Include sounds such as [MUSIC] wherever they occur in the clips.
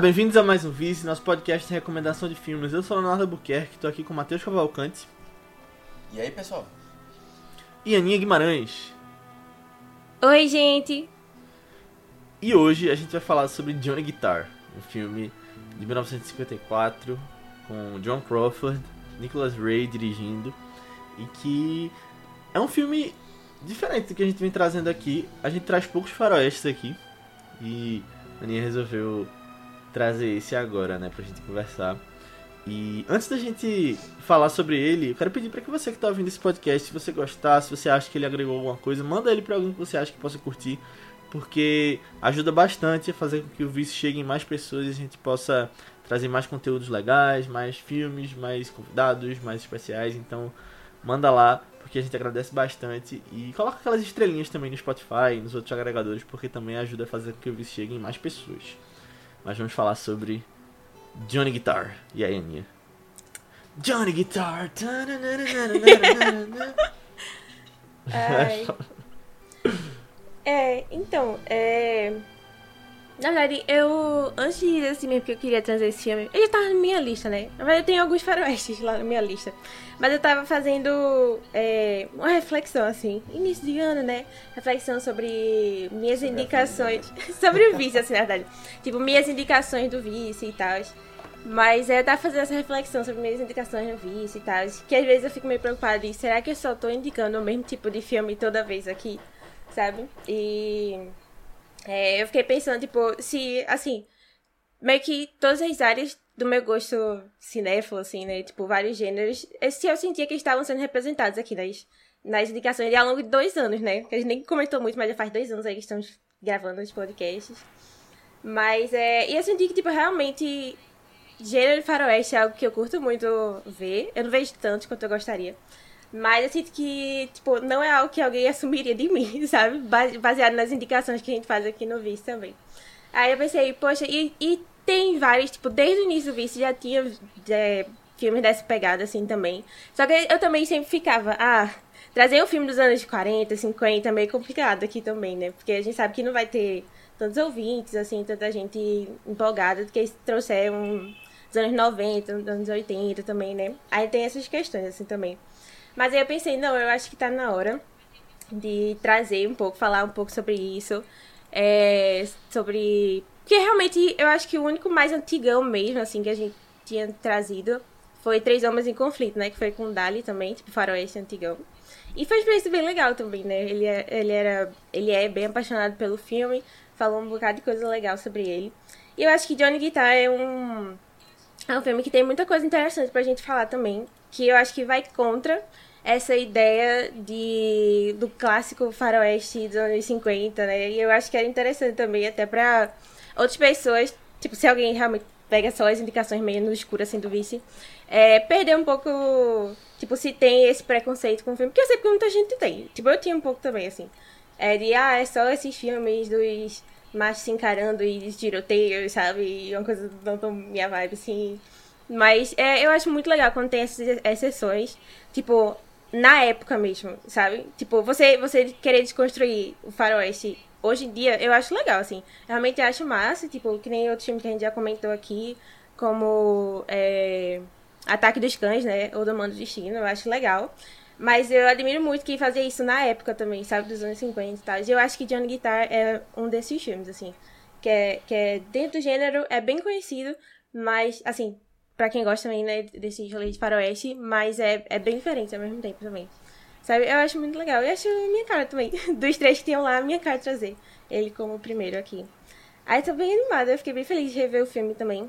Bem-vindos a mais um Vice, nosso podcast de recomendação de filmes. Eu sou o Leonardo Albuquerque, tô aqui com o Matheus Cavalcante E aí, pessoal? e Aninha Guimarães. Oi, gente! E hoje a gente vai falar sobre Johnny Guitar, um filme de 1954 com John Crawford, Nicholas Ray dirigindo e que é um filme diferente do que a gente vem trazendo aqui. A gente traz poucos faroestes aqui e a Aninha resolveu trazer esse agora, né, pra gente conversar. E antes da gente falar sobre ele, eu quero pedir para que você que tá ouvindo esse podcast, se você gostar, se você acha que ele agregou alguma coisa, manda ele para alguém que você acha que possa curtir, porque ajuda bastante a fazer com que o vício chegue em mais pessoas e a gente possa trazer mais conteúdos legais, mais filmes, mais convidados, mais especiais. Então, manda lá, porque a gente agradece bastante e coloca aquelas estrelinhas também no Spotify e nos outros agregadores, porque também ajuda a fazer com que o vício chegue em mais pessoas. Mas vamos falar sobre Johnny Guitar. E aí, Aninha? Johnny Guitar. [LAUGHS] [LAUGHS] É, então, é. Na verdade, eu. Antes de dizer assim mesmo que eu queria trazer esse filme, ele tava na minha lista, né? Na verdade, eu tenho alguns faroestes lá na minha lista. Mas eu tava fazendo é, uma reflexão, assim, início de ano, né? Reflexão sobre minhas Sobre indicações. [LAUGHS] sobre o vice, assim, na verdade. Tipo, minhas indicações do vice e tal. Mas é, eu tava fazendo essa reflexão sobre minhas indicações no vice e tal. Que às vezes eu fico meio preocupada de será que eu só tô indicando o mesmo tipo de filme toda vez aqui? Sabe? E. É, eu fiquei pensando, tipo, se, assim, meio que todas as áreas do meu gosto cinéfilo, assim, né? Tipo, vários gêneros, eh, se eu sentia que estavam sendo representados aqui nas, nas indicações e ao longo de dois anos, né? Que a gente nem comentou muito, mas já faz dois anos aí que estamos gravando os podcasts. Mas, é... E eu senti que, tipo, realmente, gênero de faroeste é algo que eu curto muito ver. Eu não vejo tanto quanto eu gostaria. Mas eu sinto que, tipo, não é algo que alguém [LAUGHS] assumiria de mim, sabe? Base- Baseado nas indicações que a gente faz aqui no Vice também. Aí eu pensei, poxa, e, e tem vários, tipo, desde o início do Vice já tinha é, filmes dessa pegada, assim, também. Só que eu também sempre ficava, ah, trazer um filme dos anos 40, 50 é meio complicado aqui também, né? Porque a gente sabe que não vai ter tantos ouvintes, assim, tanta gente empolgada do que se trouxer um dos anos 90, dos anos 80 também, né? Aí tem essas questões, assim, também. Mas aí eu pensei, não, eu acho que tá na hora de trazer um pouco, falar um pouco sobre isso. É, sobre. Porque realmente eu acho que o único mais antigão mesmo, assim, que a gente tinha trazido foi Três Homens em Conflito, né? Que foi com o Dali também, tipo, faroeste antigão. E foi uma experiência bem legal também, né? Ele, é, ele, era, ele é bem apaixonado pelo filme, falou um bocado de coisa legal sobre ele. E eu acho que Johnny Guitar é um, é um filme que tem muita coisa interessante pra gente falar também, que eu acho que vai contra essa ideia de do clássico faroeste dos anos 50, né? E eu acho que era interessante também até pra outras pessoas, tipo, se alguém realmente pega só as indicações meio no escuro assim do vice, é, perder um pouco, tipo, se tem esse preconceito com o filme, porque eu sei que muita gente tem. Tipo, eu tinha um pouco também, assim. É de, ah, é só esses filmes dos machos se encarando e tiroteios, sabe? E uma coisa não tão minha vibe, assim. Mas é, eu acho muito legal quando tem essas exceções, tipo, na época mesmo, sabe? Tipo, você, você querer desconstruir o faroeste hoje em dia, eu acho legal, assim. Realmente acho massa, tipo, que nem outros filmes que a gente já comentou aqui, como é, Ataque dos Cães, né? Ou Domando do Destino, eu acho legal. Mas eu admiro muito quem fazia isso na época também, sabe? Dos anos 50 e tal. E eu acho que Johnny Guitar é um desses filmes, assim. Que é, que é dentro do gênero, é bem conhecido, mas, assim, pra quem gosta também, né, desse rolê de faroeste, mas é, é bem diferente ao mesmo tempo também. Sabe? Eu acho muito legal. Eu acho minha cara também. [LAUGHS] Dos três que tinham lá, minha cara trazer. Ele como primeiro aqui. Aí tô bem animada, eu fiquei bem feliz de rever o filme também.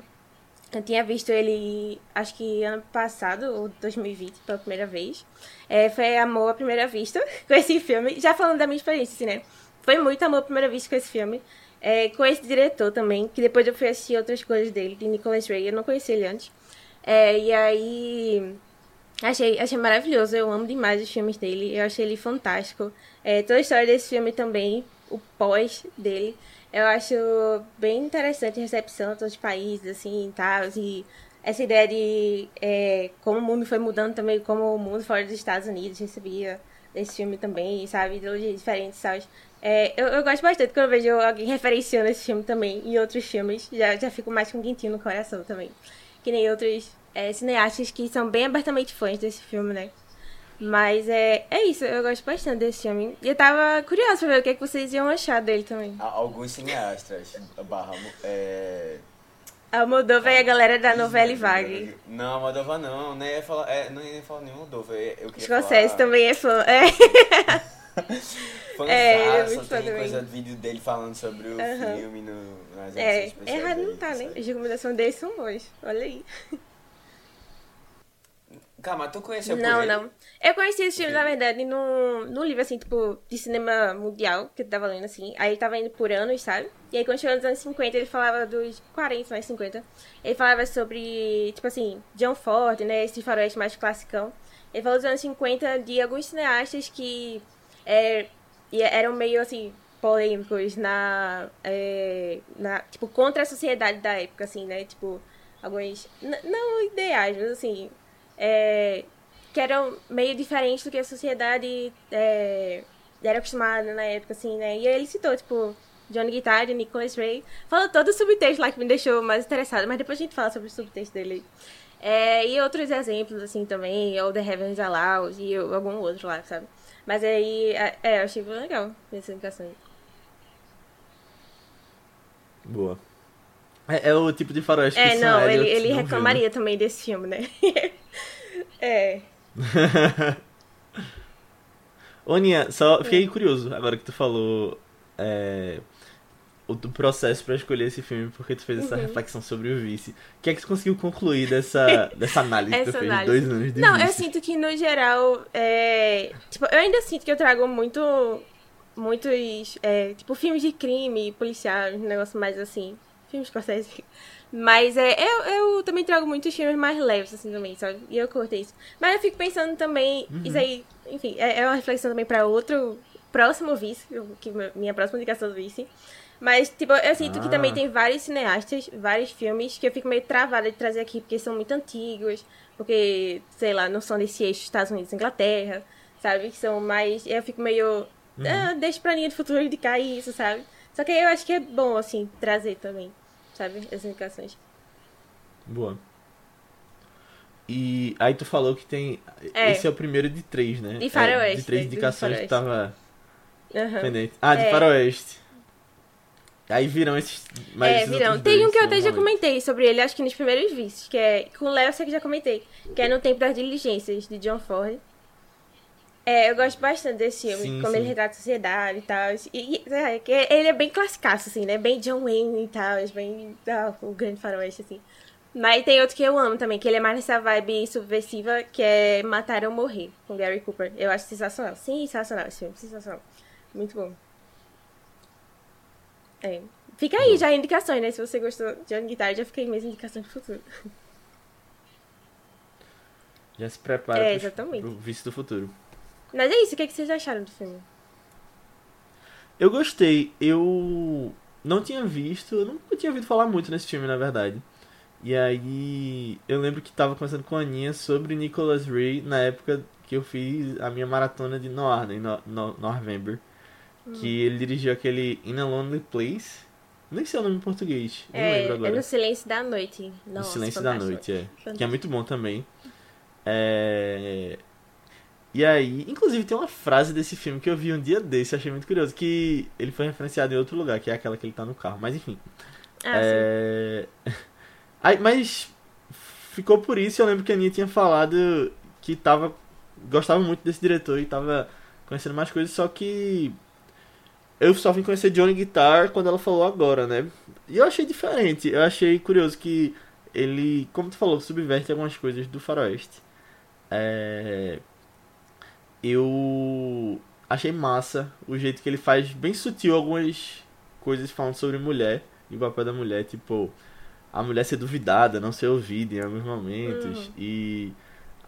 Eu tinha visto ele, acho que ano passado, ou 2020, pela primeira vez. É, foi amor à primeira vista [LAUGHS] com esse filme. Já falando da minha experiência, assim, né? Foi muito amor à primeira vista com esse filme. É, com esse diretor também, que depois eu fui assistir outras coisas dele, de Nicholas Ray. Eu não conhecia ele antes. É, e aí. Achei, achei maravilhoso, eu amo demais os filmes dele, eu achei ele fantástico. É, toda a história desse filme também, o pós dele, eu acho bem interessante a recepção de todos os países, assim, e tal, e essa ideia de é, como o mundo foi mudando também, como o mundo fora dos Estados Unidos recebia nesse filme também, sabe? Ideologias diferentes, sabe? É, eu, eu gosto bastante quando eu vejo alguém referenciando esse filme também em outros filmes. Já, já fico mais com um quentinho no coração também. Que nem outros é, cineastas que são bem abertamente fãs desse filme, né? Mas é, é isso, eu gosto bastante desse filme. E eu tava curiosa pra ver o que, é que vocês iam achar dele também. Alguns cineastas, barra, é... A Moldova e a galera da novela Vague. Não, Moldova não, nem ia falar, é, não ia falar nenhum Moldova. Eu Escocese falar... também é fã, é. [LAUGHS] [LAUGHS] Fãzaço, é, é muito tem coisa do vídeo dele falando sobre o uhum. filme no, nas É, errado não tá, né? As recomendações dele são boas, olha aí. [LAUGHS] Calma, tu conheceu Não, não. Eu conheci esse filme, na verdade, num, num livro, assim, tipo, de cinema mundial, que eu tava lendo, assim. Aí ele tava indo por anos, sabe? E aí, quando chegou nos anos 50, ele falava dos 40, mais 50. Ele falava sobre, tipo assim, John Ford, né? Esse faroeste mais classicão. Ele falou dos anos 50 de alguns cineastas que é, eram meio, assim, polêmicos na, é, na... Tipo, contra a sociedade da época, assim, né? Tipo, alguns... Não ideais, mas, assim é, que eram meio diferentes do que a sociedade é, era acostumada na época, assim, né? E aí ele citou, tipo, Johnny Guitar, Nicholas Ray. Falou todo o subtexto lá que me deixou mais interessada, mas depois a gente fala sobre o subtexto dele. É, e outros exemplos, assim, também, ou The Heavens Allows e algum outro lá, sabe? Mas aí, é, é eu achei bem legal essa indicação. Boa. É, é, o tipo de faroeste é, que não, ele, ele reclamaria viu, né? também desse filme, né? [LAUGHS] é. [LAUGHS] Ô, Nia, só fiquei curioso agora que tu falou é, o processo para escolher esse filme, porque tu fez essa uhum. reflexão sobre o vice. O que é que tu conseguiu concluir dessa, [LAUGHS] dessa análise que tu fez de dois anos de Não, vice? eu sinto que, no geral, é, tipo, eu ainda sinto que eu trago muito muitos, é, tipo, filmes de crime, policial, um negócio mais assim filmes Scorsese. Mas é, eu, eu também trago muitos filmes mais leves, assim, também, sabe? E eu curto isso. Mas eu fico pensando também, uhum. isso aí, enfim, é, é uma reflexão também pra outro próximo vice, que minha próxima indicação do vice. Mas, tipo, eu sinto ah. que também tem vários cineastas, vários filmes que eu fico meio travada de trazer aqui, porque são muito antigos, porque, sei lá, não são desse eixo Estados Unidos e Inglaterra, sabe? Que são mais. Eu fico meio. Uhum. Ah, deixa pra linha de futuro indicar isso, sabe? Só que eu acho que é bom, assim, trazer também, sabe? As indicações. Boa. E aí tu falou que tem. É. Esse é o primeiro de três, né? De Faroeste. É, de três indicações que tava uhum. pendente. Ah, de é. Faroeste. Aí viram esses. Mais é, viram. Tem um que eu até já comentei sobre ele, acho que nos primeiros vídeos, que é. Com o Léo, sei que já comentei. Que é No Tempo das Diligências, de John Ford. É, eu gosto bastante desse filme, sim, como sim. ele retrata a sociedade e tal. E, e é, ele é bem classicaço, assim, né? Bem John Wayne e tal, bem ah, o grande faroeste, assim. Mas tem outro que eu amo também, que ele é mais nessa vibe subversiva, que é Matar ou Morrer, com Gary Cooper. Eu acho sensacional. Sensacional esse filme, sensacional. Muito bom. É. Fica aí já indicações, né? Se você gostou de Johnny Guitar, já fica aí minhas indicações pro futuro. Já se prepara é, exatamente. pro vice do futuro. Mas é isso, o que, é que vocês acharam do filme? Eu gostei. Eu não tinha visto, eu nunca tinha ouvido falar muito nesse filme, na verdade. E aí eu lembro que tava conversando com a Aninha sobre Nicholas Ray na época que eu fiz a minha maratona de Noir, né, no, no, November. Hum. Que ele dirigiu aquele In a Lonely Place. Nem sei o nome em português. Não é, lembro agora. É No Silêncio da Noite. Nossa, no Silêncio da Noite, é. Fantástico. Que é muito bom também. É... E aí, inclusive tem uma frase desse filme que eu vi um dia desse, achei muito curioso, que ele foi referenciado em outro lugar, que é aquela que ele tá no carro, mas enfim. Ah, é... [LAUGHS] aí, mas ficou por isso, eu lembro que a Aninha tinha falado que tava. gostava muito desse diretor e tava conhecendo mais coisas, só que eu só vim conhecer Johnny Guitar quando ela falou agora, né? E eu achei diferente, eu achei curioso que ele, como tu falou, subverte algumas coisas do faroeste. É eu achei massa o jeito que ele faz bem sutil algumas coisas falando sobre mulher e o papel da mulher, tipo, a mulher ser duvidada, não ser ouvida em alguns momentos uhum. e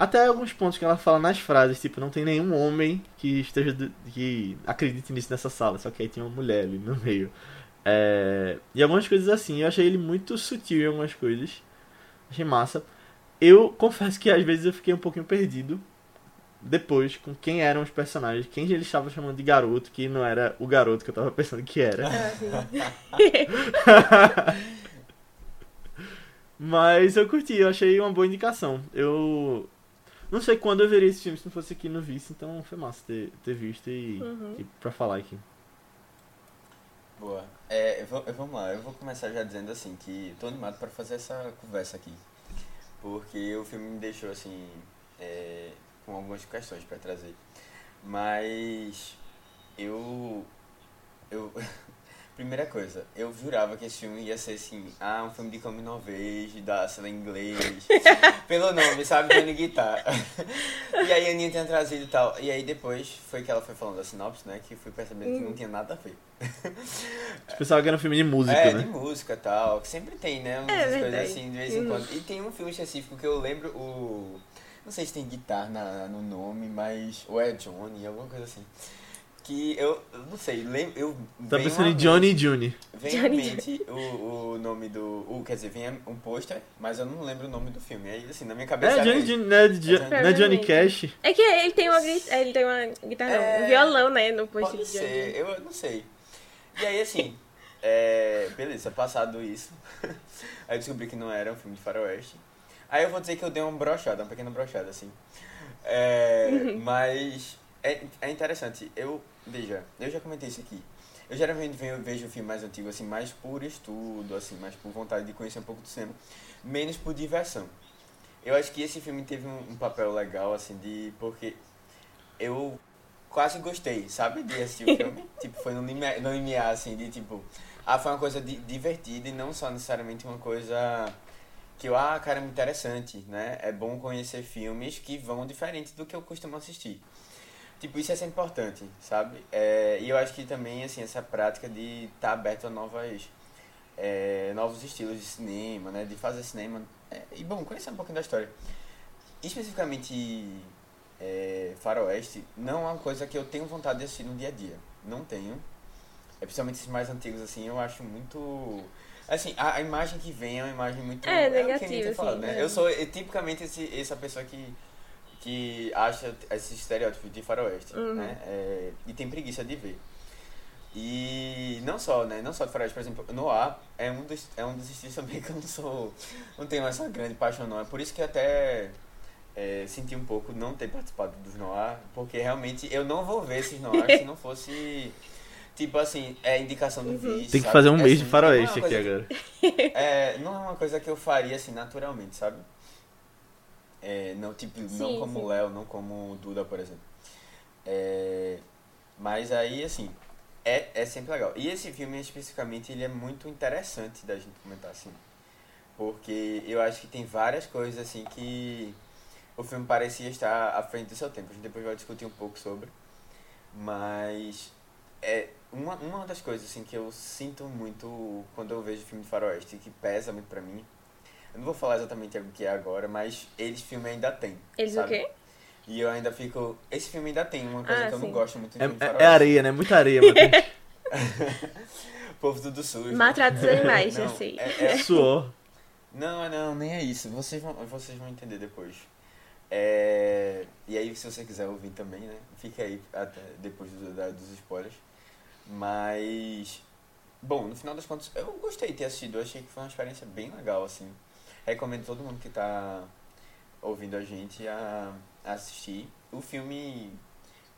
até alguns pontos que ela fala nas frases, tipo, não tem nenhum homem que esteja que acredite nisso nessa sala, só que aí tinha uma mulher ali no meio. É... E algumas coisas assim, eu achei ele muito sutil em algumas coisas. Achei massa. Eu confesso que às vezes eu fiquei um pouquinho perdido depois com quem eram os personagens, quem ele estava chamando de garoto, que não era o garoto que eu tava pensando que era. Ah, [LAUGHS] Mas eu curti, eu achei uma boa indicação. Eu não sei quando eu veria esse filme se não fosse aqui no Vice, então foi massa ter, ter visto e, uhum. e pra falar aqui. Boa. É, vamos lá, eu vou começar já dizendo assim que tô animado para fazer essa conversa aqui. Porque o filme me deixou assim. É, com algumas questões para trazer. Mas eu. Eu. Primeira coisa, eu jurava que esse filme ia ser assim, ah, um filme de coming of da cena em inglês, [LAUGHS] pelo nome, sabe, Johnny Guitar. [LAUGHS] e aí a Aninha tinha trazido e tal. E aí depois foi que ela foi falando da sinopse, né, que fui percebendo que não hum. tinha nada a ver. [LAUGHS] Você pensava que era um filme de música, é, né? de música e tal, que sempre tem, né, umas é, coisas assim, de vez em hum. quando. E tem um filme específico que eu lembro, o não sei se tem guitarra na, no nome, mas. Ou é Johnny, alguma coisa assim. Que eu, eu não sei, lembro. Eu tá pensando em Johnny e Juni. Vem à mente o, o nome do. O, quer dizer, vem um pôster, mas eu não lembro o nome do filme. Aí, assim, na minha cabeça. É, Johnny, Johnny, não é, é, é Johnny Cash. É que ele tem uma, ele tem uma guitarra, é, um violão, né? No pôster de Johnny. Ser, eu não sei. E aí, assim. [LAUGHS] É, beleza, passado isso. [LAUGHS] aí eu descobri que não era um filme de faroeste. Aí eu vou dizer que eu dei uma brochada, uma pequena brochada, assim. É, uhum. mas é, é interessante. Eu, veja, eu já comentei isso aqui. Eu geralmente vejo o filme mais antigo, assim, mais por estudo, assim, mais por vontade de conhecer um pouco do cinema, menos por diversão. Eu acho que esse filme teve um, um papel legal, assim, de... Porque eu quase gostei, sabe, de assistir o filme. [LAUGHS] tipo, foi no limiar, no limiar, assim, de tipo... Ah, foi uma coisa di divertida e não só necessariamente uma coisa que eu, ah, cara, é interessante, né? É bom conhecer filmes que vão diferente do que eu costumo assistir. Tipo, isso é sempre importante, sabe? É, e eu acho que também, assim, essa prática de estar tá aberto a novas, é, novos estilos de cinema, né? De fazer cinema. É, e, bom, conhecer um pouquinho da história. Especificamente é, Faroeste, não é uma coisa que eu tenho vontade de assistir no dia a dia. Não tenho. É, principalmente esses mais antigos, assim, eu acho muito Assim, a, a, imagem que vem é uma imagem muito. É, é negativa. Assim, né? É. Eu sou é, tipicamente esse, essa pessoa que, que acha esse estereótipo de faroeste, uhum. né? É, e tem preguiça de ver. E não só, né? Não só de faroeste, por exemplo, Noir é um dos, é um dos estilos também que eu não sou. Não tenho essa grande paixão, não. É por isso que até. É, senti um pouco não ter participado dos Noir, porque realmente eu não vou ver esses Noir [LAUGHS] se não fosse Tipo assim, é indicação do uhum. vídeo. Tem que fazer um é mês assim, de faroeste é aqui agora. [LAUGHS] É, não é uma coisa que eu faria assim naturalmente, sabe? É, não, tipo, sim, não como o Léo, não como o Duda, por exemplo. É, mas aí, assim, é, é sempre legal. E esse filme, especificamente, ele é muito interessante da gente comentar, assim. Porque eu acho que tem várias coisas, assim, que o filme parecia estar à frente do seu tempo. A gente depois vai discutir um pouco sobre. Mas é, uma, uma das coisas assim que eu sinto muito quando eu vejo filme de faroeste, que pesa muito pra mim, eu não vou falar exatamente o que é agora, mas eles filme ainda tem. Eles sabe? o quê? E eu ainda fico. Esse filme ainda tem uma coisa ah, que eu sim. não gosto muito de é, filme é. É areia, né? Muita areia, mano. [LAUGHS] povo tudo sujo. Maltrata os animais, não, assim. É, é... Suor. Não, não, nem é isso. Vocês vão, vocês vão entender depois. É... E aí, se você quiser ouvir também, né? Fica aí até depois do, da, dos spoilers. Mas, bom, no final das contas, eu gostei de ter assistido. Eu achei que foi uma experiência bem legal, assim. Recomendo todo mundo que está ouvindo a gente a, a, assistir. O filme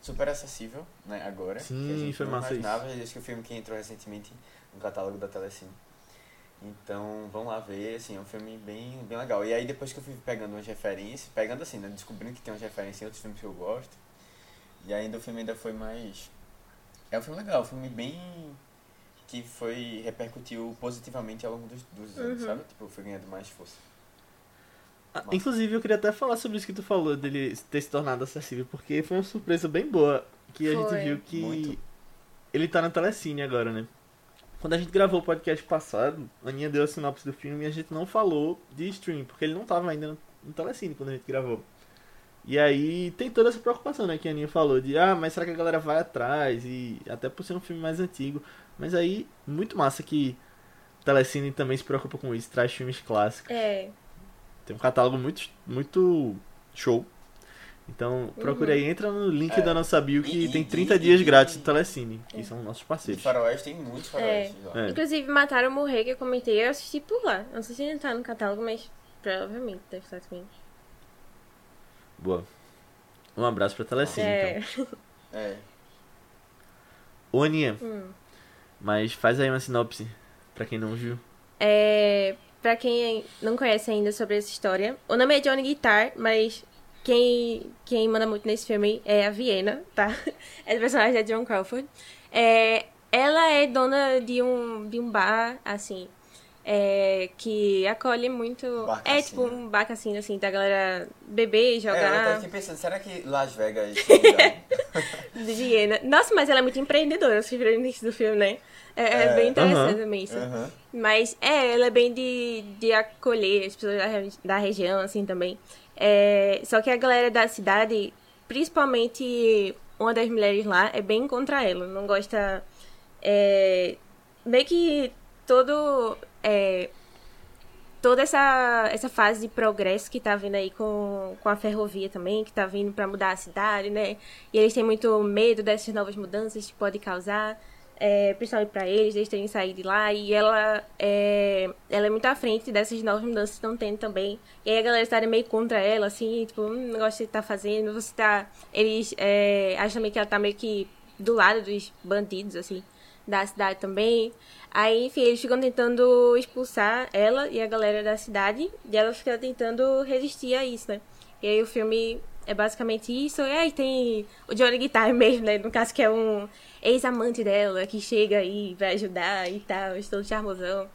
super acessível, né, agora. Sim, que a gente foi não massa imaginava. Isso. Acho que o filme que entrou recentemente no catálogo da Telecine. Então, vamos lá ver, assim, é um filme bem, bem legal. E aí, depois que eu fui pegando umas referências, pegando assim, né, descobrindo que tem umas referências em outros filmes que eu gosto, e ainda o filme ainda foi mais é um filme legal, um filme bem. Que foi. repercutiu positivamente ao longo dos, dos anos, uhum. sabe? Tipo, foi ganhando mais força. Ah, inclusive, eu queria até falar sobre isso que tu falou, dele ter se tornado acessível, porque foi uma surpresa bem boa que foi. a gente viu que Muito. ele tá na Telecine agora, né? Quando a gente gravou o podcast passado, a Aninha deu a sinopse do filme e a gente não falou de stream, porque ele não tava ainda no Telecine quando a gente gravou. E aí tem toda essa preocupação, né, que a Aninha falou, de ah, mas será que a galera vai atrás? E até por ser um filme mais antigo. Mas aí, muito massa que Telecine também se preocupa com isso, traz filmes clássicos. É. Tem um catálogo muito, muito show. Então, procure aí, entra no link É. da nossa bio que E- tem e- 30 e- dias e- grátis do Telecine, que são nossos E parceiros. faroeste tem muitos faroestes lá. É. Inclusive, Mataram ou Morrer, que eu comentei, eu assisti por lá. Não sei se ainda tá no catálogo, mas provavelmente deve estar também. Boa. Um abraço pra Telecine, É. então. [LAUGHS] É. Ô, Aninha, Hum. Mas faz aí uma sinopse pra quem não viu. É, pra quem não conhece ainda sobre essa história, o nome é Johnny Guitar, mas quem, quem manda muito nesse filme é a Viena, tá? [LAUGHS] É o personagem da John Crawford. É, ela é dona de um, de um bar, assim, é, que acolhe muito... É tipo um bar cassino, assim, da galera beber, É, eu jogar... até fiquei pensando, será que Las Vegas é [LAUGHS] de Viena. Nossa, mas ela é muito empreendedora, vocês viram no início do filme, né? É, é É, bem interessante aham. também isso. Mas é, ela é bem de, de acolher as pessoas da, da região, assim, também. É, só que a galera da cidade, principalmente uma das mulheres lá, é bem contra ela. Não gosta. É, meio que todo. É, toda essa, essa fase de progresso que tá vindo aí com, com a ferrovia também, que tá vindo pra mudar a cidade, né? E eles têm muito medo dessas novas mudanças que pode causar, é, principalmente pra eles, eles terem saído de lá. E ela é, ela é muito à frente dessas novas mudanças que estão tendo também. E aí a galera está meio contra ela, assim, tipo, hum, não gosto de tá fazendo, você tá. Eles é, acham também que ela tá meio que do lado dos bandidos, assim, da cidade também. Aí, enfim, eles ficam tentando expulsar ela e a galera da cidade, e ela fica tentando resistir a isso, né? E aí o filme é basicamente isso. E aí tem o Johnny Guitar [LAUGHS] mesmo, né? No caso que é um ex-amante dela que chega aí vai ajudar e tal, todo charmosão.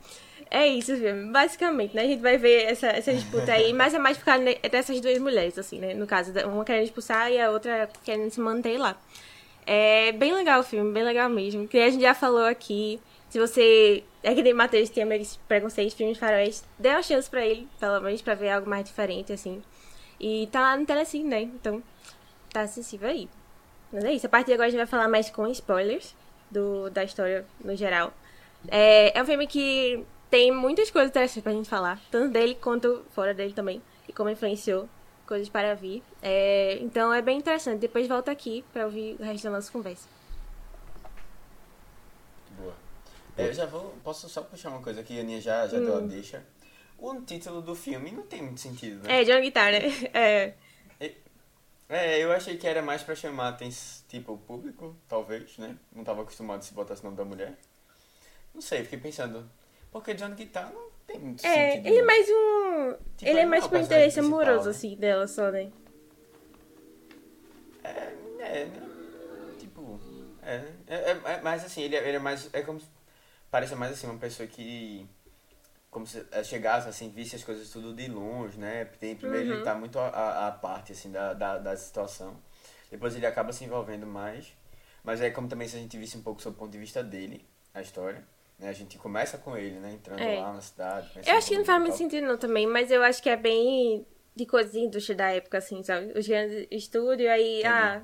É isso filme, basicamente, né? A gente vai ver essa, essa disputa aí, mas é mais ficar dessas duas mulheres, assim, né? No caso, uma querendo expulsar e a outra querendo se manter lá. É bem legal o filme, bem legal mesmo. Que a gente já falou aqui. Se você é que nem Matheus tem meio preconceito filmes faroeste, dê uma chance pra ele, pelo menos, pra ver algo mais diferente, assim. E tá lá no Telecine, né? Então, tá acessível aí. Mas é isso. A partir de agora a gente vai falar mais com spoilers do, da história no geral. É, é um filme que tem muitas coisas interessantes pra gente falar, tanto dele quanto fora dele também, e como influenciou coisas para vir. É, então é bem interessante. Depois volta aqui pra ouvir o resto da nossa conversa. Boa. É, eu já vou. Posso só puxar uma coisa que a Aninha já, já deu a deixa. O título do filme não tem muito sentido, né? É, John Guitar, né? [LAUGHS] É. É, eu achei que era mais pra chamar aten- tipo, o público, talvez, né? Não tava acostumado a se botar esse nome da mulher. Não sei, fiquei pensando. Porque John Guitar não tem muito É, sentido. ele é não. mais um. Tipo, ele é mais é o por personagem interesse amoroso, né? assim, dela só, né? É, é, né? Tipo. É, né? é, é, é, mas assim, ele, é- ele é mais. É como. Parece mais assim, uma pessoa que. Como se eh, chegasse assim, visse as coisas tudo de longe, né? Tem, primeiro Uhum. ele tá muito à- parte, assim, da, da, da situação. Depois ele acaba se envolvendo mais. Mas é como também se a gente visse um pouco sob o ponto de vista dele, a história. Né? A gente começa com ele, né? Entrando É. lá na cidade. Eu acho que não faz muito sentido não também, mas eu acho que é bem de coisa indústria da época, assim, sabe? Os grandes estúdios, aí, ah,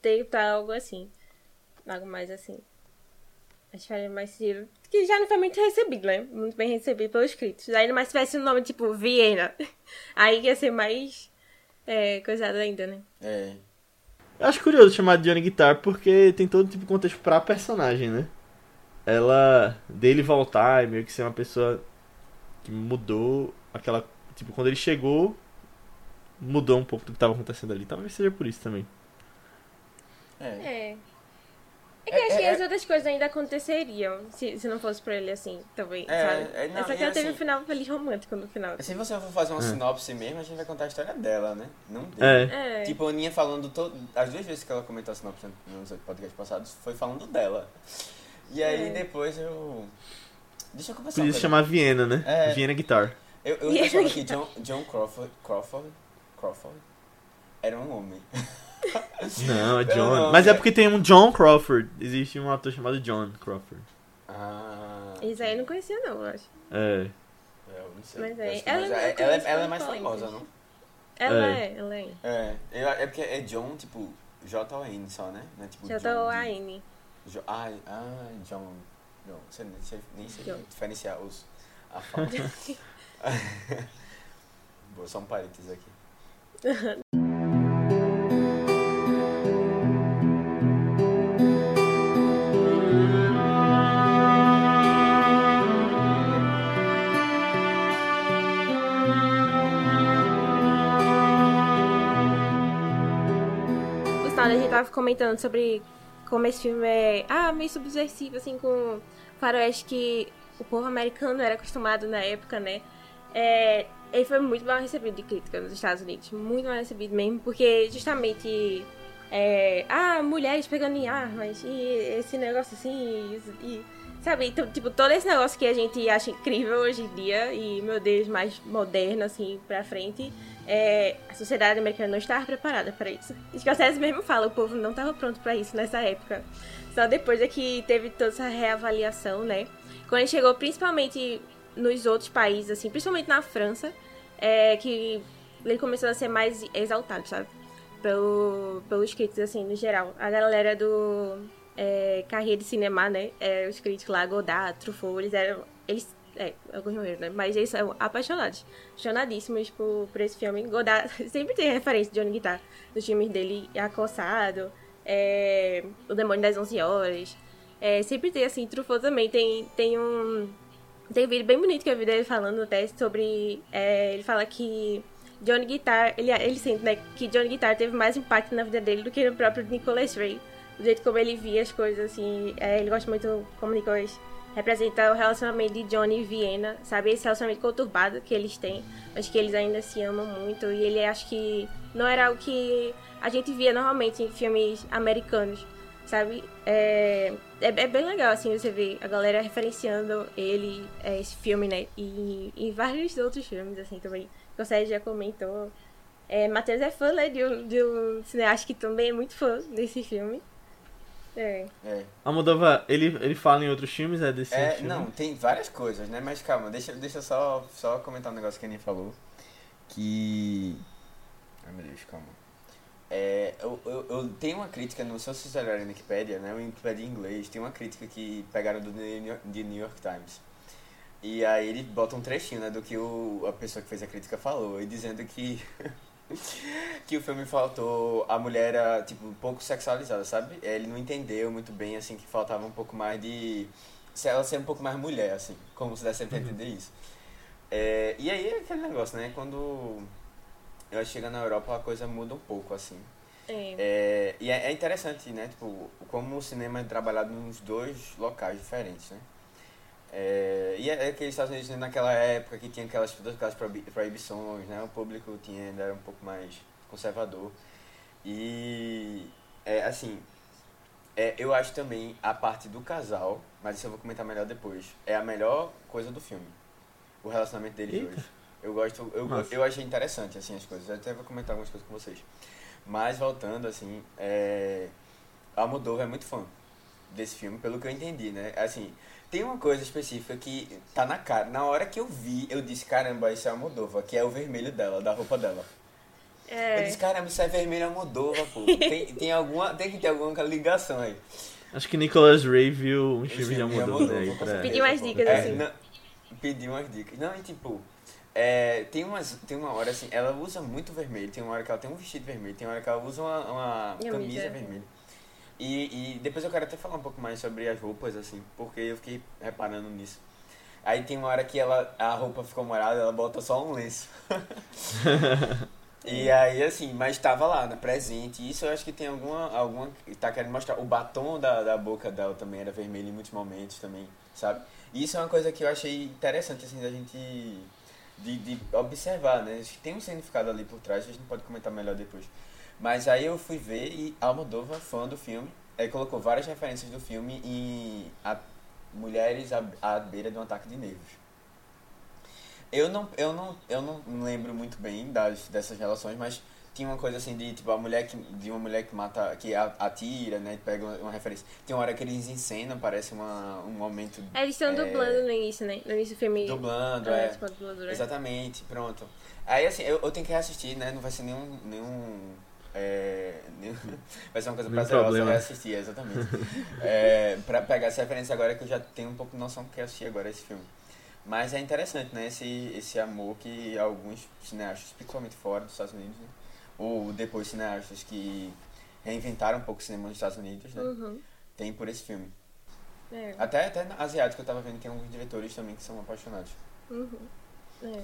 tem tá algo assim. Algo mais assim. Que faria mais sentido. Que já não foi muito recebido, né? Muito bem recebido pelos críticos. Ainda mais se tivesse um nome tipo Viena. [LAUGHS] Aí ia ser mais é, coisado ainda, né? É. Eu acho curioso chamar de Johnny Guitar porque tem todo tipo de contexto pra personagem, né? Ela, dele voltar e meio que ser uma pessoa que mudou aquela. Tipo, quando ele chegou, mudou um pouco do que tava acontecendo ali. Talvez seja por isso também. É. É. É que eu É, acho que é, as outras coisas ainda aconteceriam se, se não fosse por ele assim, também, É, sabe? é, não, Essa aqui e ela teve um assim- final feliz romântico no final. Se você for fazer uma É. sinopse mesmo, a gente vai contar a história dela, né? Não dele. É. É. Tipo, a Aninha falando. To... As duas vezes que ela comentou a sinopse nos podcasts passados, foi falando dela. E aí É. depois eu. Deixa eu começar. Podia chamar Viena, né? É. Viena Guitar. Eu, eu achava [LAUGHS] que John, John Crawford, Crawford. Crawford? Era um homem. [LAUGHS] Não, é John. nome, Mas é é. porque tem um John Crawford. Existe um ator chamado John Crawford. Ah. Isso aí eu não conhecia, não, eu acho. É. Eu não sei. Mas é- ela não é- ela, é- ela é como mais famosa, não? Ela É. é, ela é. É. É porque é John, tipo, J-O-N só, né? Não é tipo Já John tô de- a N. Jo ah, ah, John. Não, você nem sei, nem sei John. diferenciar os, a [LAUGHS] fala. Boa, [LAUGHS] só um parênteses aqui. Tava comentando sobre como esse filme é ah, meio subversivo, assim, com faroeste que o povo americano era acostumado na época, né? É, ele foi muito mal recebido de crítica nos Estados Unidos. Muito mal recebido mesmo, porque justamente. É, ah, mulheres pegando em armas, e esse negócio assim, e, e Sabe, então, tipo, todo esse negócio que a gente acha incrível hoje em dia, e, meu Deus, mais moderno, assim, pra frente, é, a sociedade americana não estava preparada para isso. Scorsese mesmo fala, o povo não estava pronto para isso nessa época. Só depois é que teve toda essa reavaliação, né? Quando ele chegou, principalmente nos outros países, assim, principalmente na França, é que ele começou a ser mais exaltado, sabe? Pelo, pelos críticos, assim, no geral. A galera do é, carreira de cinema, né? É, os críticos lá, Godard, Truffaut, eles eram. Eles, é, alguns morreram, né? Mas eles são apaixonados, apaixonadíssimos por, por esse filme. Godard [LAUGHS] sempre tem referência de Johnny Guitar nos filmes dele, Acossado, é, O Demônio das Onze Horas. É, sempre tem, assim, Truffaut também tem, tem um. Tem um vídeo bem bonito que eu vi dele falando até sobre. É, ele fala que Johnny Guitar, ele, ele sente, né, que Johnny Guitar teve mais impacto na vida dele do que no próprio Nicholas Ray do jeito como ele via as coisas, assim. É, ele gosta muito, como Nicolas representa o relacionamento de Johnny e Viena, sabe? Esse relacionamento conturbado que eles têm. Acho que eles ainda se amam muito. E ele acho que não era o que a gente via normalmente em filmes americanos, sabe? É, é, é bem legal, assim, você ver a galera referenciando ele, é, esse filme, né? E, vários outros filmes, assim, também. Que o Sérgio já comentou. É, Matheus é fã, né, de um, de um cineasta que também é muito fã desse filme. É. É. A Moldova, ele, ele fala em outros filmes, é desse É, filme? não, tem várias coisas, né? Mas calma, deixa, deixa eu só, só comentar um negócio que a Aninha falou. Que. Ai meu Deus, calma. É, eu, eu, eu tenho uma crítica, no se vocês olharem na Wikipedia, né? O Wikipedia em inglês, tem uma crítica que pegaram do New York, The New York Times. E aí ele bota um trechinho, né, do que o, a pessoa que fez a crítica falou, e dizendo que [LAUGHS] [LAUGHS] que o filme faltou a mulher era tipo um pouco sexualizada, sabe? Ele não entendeu muito bem assim que faltava um pouco mais de se ela ser um pouco mais mulher assim, como se desse pra entender isso. É, e aí é aquele negócio, né? Quando eu chego na Europa a coisa muda um pouco assim. É. É, e é, é interessante, né? Tipo, como o cinema é trabalhado nos dois locais diferentes, né? É, e é, é que os Estados Unidos, naquela época que tinha aquelas, todas aquelas proibi- proibições, né? O público tinha, ainda era um pouco mais conservador. E, é, assim, é, eu acho também a parte do casal, mas isso eu vou comentar melhor depois, é a melhor coisa do filme. O relacionamento deles Eita. dois. Eu gosto, eu, eu achei interessante, assim, as coisas. Eu até vou comentar algumas coisas com vocês. Mas, voltando, assim, é, a Moldova é muito fã desse filme, pelo que eu entendi, né? Assim, tem uma coisa específica que tá na cara. Na hora que eu vi, eu disse, caramba, isso é a Moldova, que é o vermelho dela, da roupa dela. Eu É. disse, caramba, isso é vermelho a Moldova, pô. Tem, tem, alguma, tem que ter alguma ligação aí. Acho que Nicholas Ray viu um filme de Almodóvar, aí com pra... Pediu umas dicas, É, assim. não, pedi umas dicas. Não, e tipo, é, tem, umas, tem uma hora assim, ela usa muito vermelho, tem uma hora que ela tem um vestido vermelho, tem uma hora que ela usa uma, uma camisa vermelha. E, e depois eu quero até falar um pouco mais sobre as roupas, assim, porque eu fiquei reparando nisso. Aí tem uma hora que ela, a roupa ficou molhada, ela bota só um lenço. [LAUGHS] E aí, assim, mas tava lá, na presente. Isso eu acho que tem alguma. alguma tá querendo mostrar. O batom da, da boca dela também era vermelho em muitos momentos também, sabe? E isso é uma coisa que eu achei interessante, assim, da gente. De, de observar, né? Acho que tem um significado ali por trás, a gente pode comentar melhor depois. Mas aí eu fui ver e Almodóvar, fã do filme, aí colocou várias referências do filme em a, mulheres à, à beira de um ataque de nervos. Eu não, eu não, eu não lembro muito bem das, dessas relações, mas tinha uma coisa assim de tipo a mulher que de uma mulher que mata, que atira, né, pega uma, referência. Tem uma hora que eles encenam, parece uma, um momento Eles estão É. dublando no início, né? No início do filme. dublando, é, é. dubladora. Exatamente, pronto. Aí assim, eu, eu tenho que reassistir, né? Não vai ser nenhum. nenhum é, [LAUGHS] vai ser uma coisa Nenhum prazerosa problema. reassistir, exatamente. é, pra pegar essa referência agora que eu já tenho um pouco de noção que eu assisti agora esse filme. Mas é interessante, né? Esse, esse amor que alguns cineastas, principalmente fora dos Estados Unidos, né? ou depois cineastas que reinventaram um pouco o cinema nos Estados Unidos, né? Uhum. Tem por esse filme. É. Até, até na asiático eu tava vendo que tem alguns diretores também que são apaixonados. Uhum. É.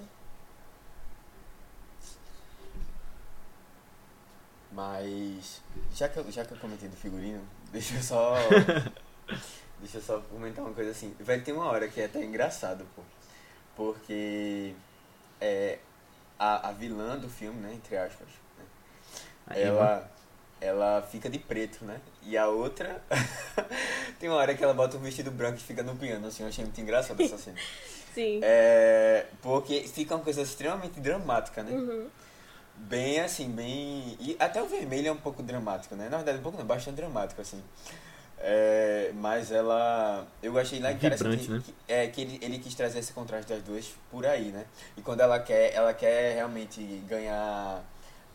Mas, já que, eu, já que eu comentei do figurino, [LAUGHS] deixa eu só. deixa eu só comentar uma coisa assim. Vai ter uma hora que é até engraçado, pô. Porque é, a, a vilã do filme, né, entre aspas, né, Aí, ela, ela fica de preto, né? E a outra. [LAUGHS] tem uma hora que ela bota um vestido branco e fica no piano, assim, eu achei muito engraçado essa cena. [LAUGHS] Sim. É, porque fica uma coisa extremamente dramática, né? Uhum. Bem assim, bem. E até o vermelho é um pouco dramático, né? Na verdade, um pouco não, bastante dramático, assim. É, mas ela. Eu achei lá interessante Vibrante, né? que, é, que ele, ele quis trazer esse contraste das duas por aí, né? E quando ela quer, ela quer realmente ganhar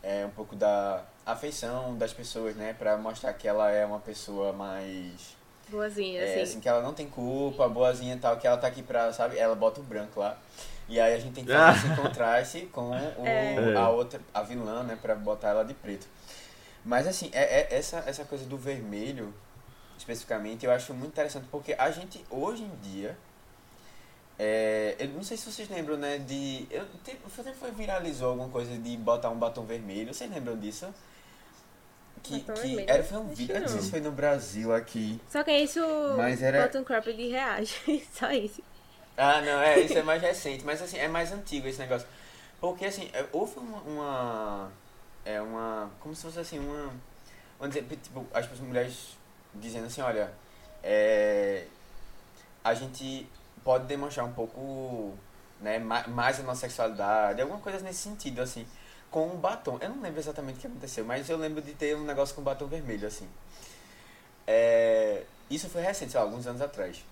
é, um pouco da afeição das pessoas, né? Pra mostrar que ela é uma pessoa mais. Boazinha, É, assim. assim, que ela não tem culpa, boazinha e tal, que ela tá aqui pra, sabe? Ela bota o branco lá. E aí a gente tem que [LAUGHS] fazer esse contraste com o, É. a outra, a vilã, né? Pra botar ela de preto. Mas assim, é, é- essa, essa coisa do vermelho, especificamente, eu acho muito interessante, porque a gente, hoje em dia, é, eu não sei se vocês lembram, né, de... Eu, te- foi, viralizou alguma coisa de botar um batom vermelho, vocês lembram disso? Que, Batom que vermelho? era, foi um vídeo, eu não sei se foi no Brasil aqui. Só que é isso, Mas era- bota um crop e reage. [LAUGHS] Só isso. Ah, não, é, isso é mais recente, mas assim, é mais antigo esse negócio. Porque assim, é, houve uma, uma. É uma. Como se fosse assim, uma. Vamos dizer, tipo, as mulheres dizendo assim, olha, é, a gente pode demonstrar um pouco, né, ma- mais a nossa sexualidade, alguma coisa nesse sentido, assim, com um batom. Eu não lembro exatamente o que aconteceu, mas eu lembro de ter um negócio com batom vermelho, assim. É, isso foi recente, lá, alguns anos atrás.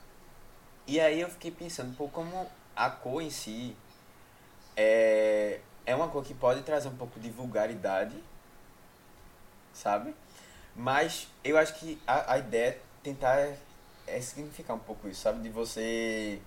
E aí eu fiquei pensando, pô, como a cor em si é, é uma cor que pode trazer um pouco de vulgaridade, sabe? Mas eu acho que a, a ideia é tentar é, significar um pouco isso, sabe? De você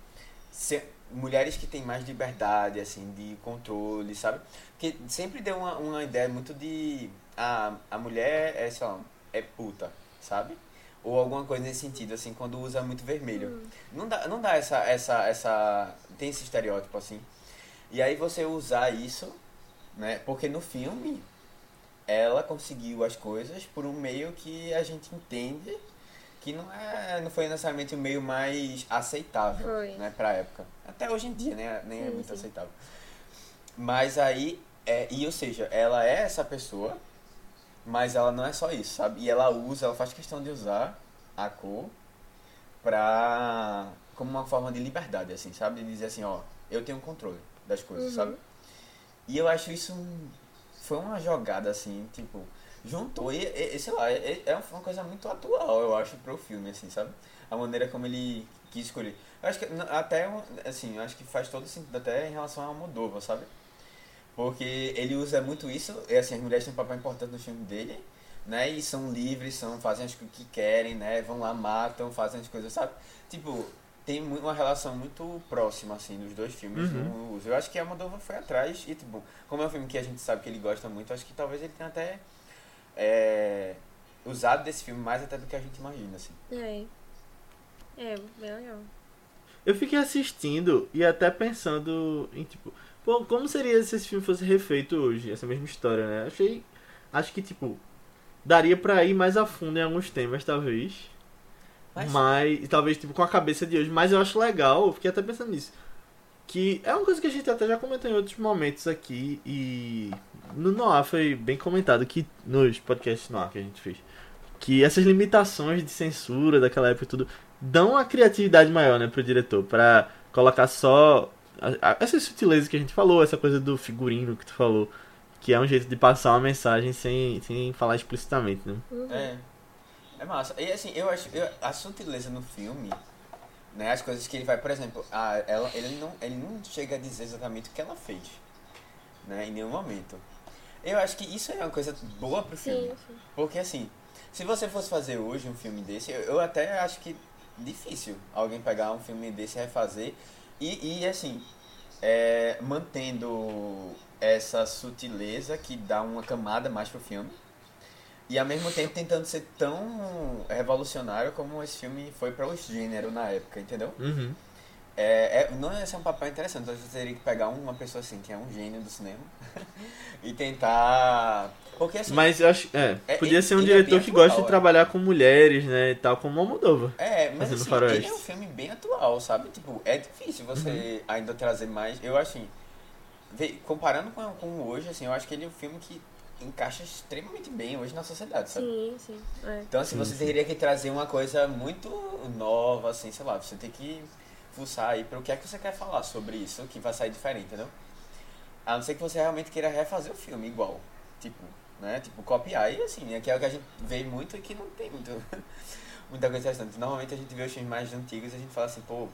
ser mulheres que têm mais liberdade, assim, de controle, sabe? Porque sempre deu uma, uma ideia muito de a, a mulher é, sei lá, é puta, sabe? Ou alguma coisa nesse sentido, assim, quando usa muito vermelho. Não dá, não dá essa, essa, essa. Tem esse estereótipo assim. E aí você usar isso, né? Porque no filme ela conseguiu as coisas por um meio que a gente entende que não é não foi necessariamente o meio mais aceitável, Foi. né, pra época. Até hoje em dia, né, nem é Sim, muito sim. aceitável. Mas aí, é, e ou seja, ela é essa pessoa, mas ela não é só isso, sabe? E ela usa, ela faz questão de usar a cor pra como uma forma de liberdade, assim, sabe? De dizer assim, ó, eu tenho controle das coisas, Uhum. sabe? E eu acho isso um- foi uma jogada assim, tipo, juntou e, e- sei lá, é, é uma coisa muito atual, eu acho, pro filme, assim, sabe? A maneira como ele quis escolher. Eu acho que até, assim, eu acho que faz todo sentido até em relação ao Moldova, sabe? Porque ele usa muito isso, e assim, as mulheres têm um papel importante no filme dele, né? E são livres, são, fazem as coisas que querem, né? Vão lá, matam, fazem as coisas, sabe? Tipo, tem uma relação muito próxima, assim, dos dois filmes Uhum. Eu acho que a Moldova foi atrás e, tipo, como é um filme que a gente sabe que ele gosta muito, acho que talvez ele tenha até é, usado desse filme mais até do que a gente imagina, assim. É. É, bem legal. Eu fiquei assistindo e até pensando em tipo, pô, como seria se esse filme fosse refeito hoje, essa mesma história, né? Achei, acho que tipo, daria pra ir mais a fundo em alguns temas, talvez. Mas- Mas, talvez tipo com a cabeça de hoje, mas eu acho legal, eu fiquei até pensando nisso. Que é uma coisa que a gente até já comentou em outros momentos aqui e no Noir foi bem comentado que nos podcasts Noir que a gente fez. Que essas limitações de censura daquela época e tudo dão uma criatividade maior, né, pro diretor, pra colocar só a- a- essas sutilezas que a gente falou, essa coisa do figurino que tu falou, que é um jeito de passar uma mensagem sem, sem falar explicitamente, né? Uhum. É. É massa. E assim, eu acho eu- a sutileza no filme, né, as coisas que ele vai, por exemplo, a, ela, ele, não, ele não chega a dizer exatamente o que ela fez, né, em nenhum momento. Eu acho que isso é uma coisa boa pro filme. Sim, sim. Porque assim, se você fosse fazer hoje um filme desse, eu, eu até acho que difícil alguém pegar um filme desse e refazer. E, e assim, é, mantendo essa sutileza que dá uma camada mais pro filme. E ao mesmo tempo tentando ser tão revolucionário como esse filme foi para o gênero na época, entendeu? Uhum. É, é, não ia ser um papel interessante, então você teria que pegar uma pessoa assim, que é um gênio do cinema, [LAUGHS] e tentar. Porque assim. Mas eu acho. É, É, podia ele- ser um é diretor bem que gosta de é. trabalhar com mulheres, né? E tal, como o Moldova. É, mas assim, faroeste. ele é um filme bem atual, sabe? Tipo, é difícil você Uhum. ainda trazer mais. Eu acho assim, comparando com, com hoje, assim, eu acho que ele é um filme que encaixa extremamente bem hoje na sociedade, sabe? Sim, sim. É. Então, assim, Sim, você sim. teria que trazer uma coisa muito nova, assim, sei lá, você tem que fuçar aí para o que é que você quer falar sobre isso, que vai sair diferente, entendeu? A não ser que você realmente queira refazer o filme igual, tipo, né? Tipo, copiar. E assim, é que é o que a gente vê muito e que não tem muito, [LAUGHS] muita coisa interessante. Normalmente a gente vê os filmes mais antigos e a gente fala assim, pô,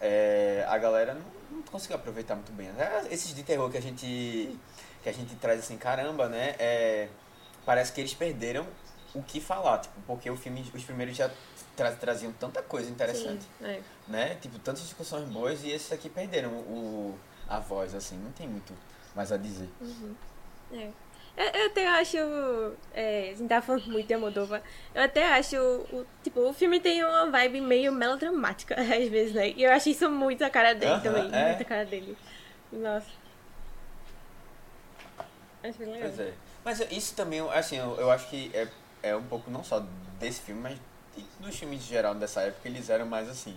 é, a galera não, não conseguiu aproveitar muito bem. É, Esses de terror que a gente que a gente traz assim, caramba, né? É, parece que eles perderam o que falar, tipo, porque o filme, os primeiros já tra- traziam tanta coisa interessante, Sim, é. né? Tipo, tantas discussões boas e esses aqui perderam o, a voz, assim, não tem muito mais a dizer. É. Eu, eu até acho. É, a gente tá falando muito de Almodóvar. Eu até acho. O, tipo, o filme tem uma vibe meio melodramática, [LAUGHS] às vezes, né? E eu acho isso muito a cara dele também. é. Muito a cara dele. Nossa. Acho bem legal. Pois é. Mas isso também, assim, eu, eu acho que é, é um pouco não só desse filme, mas dos filmes em geral dessa época, eles eram mais assim.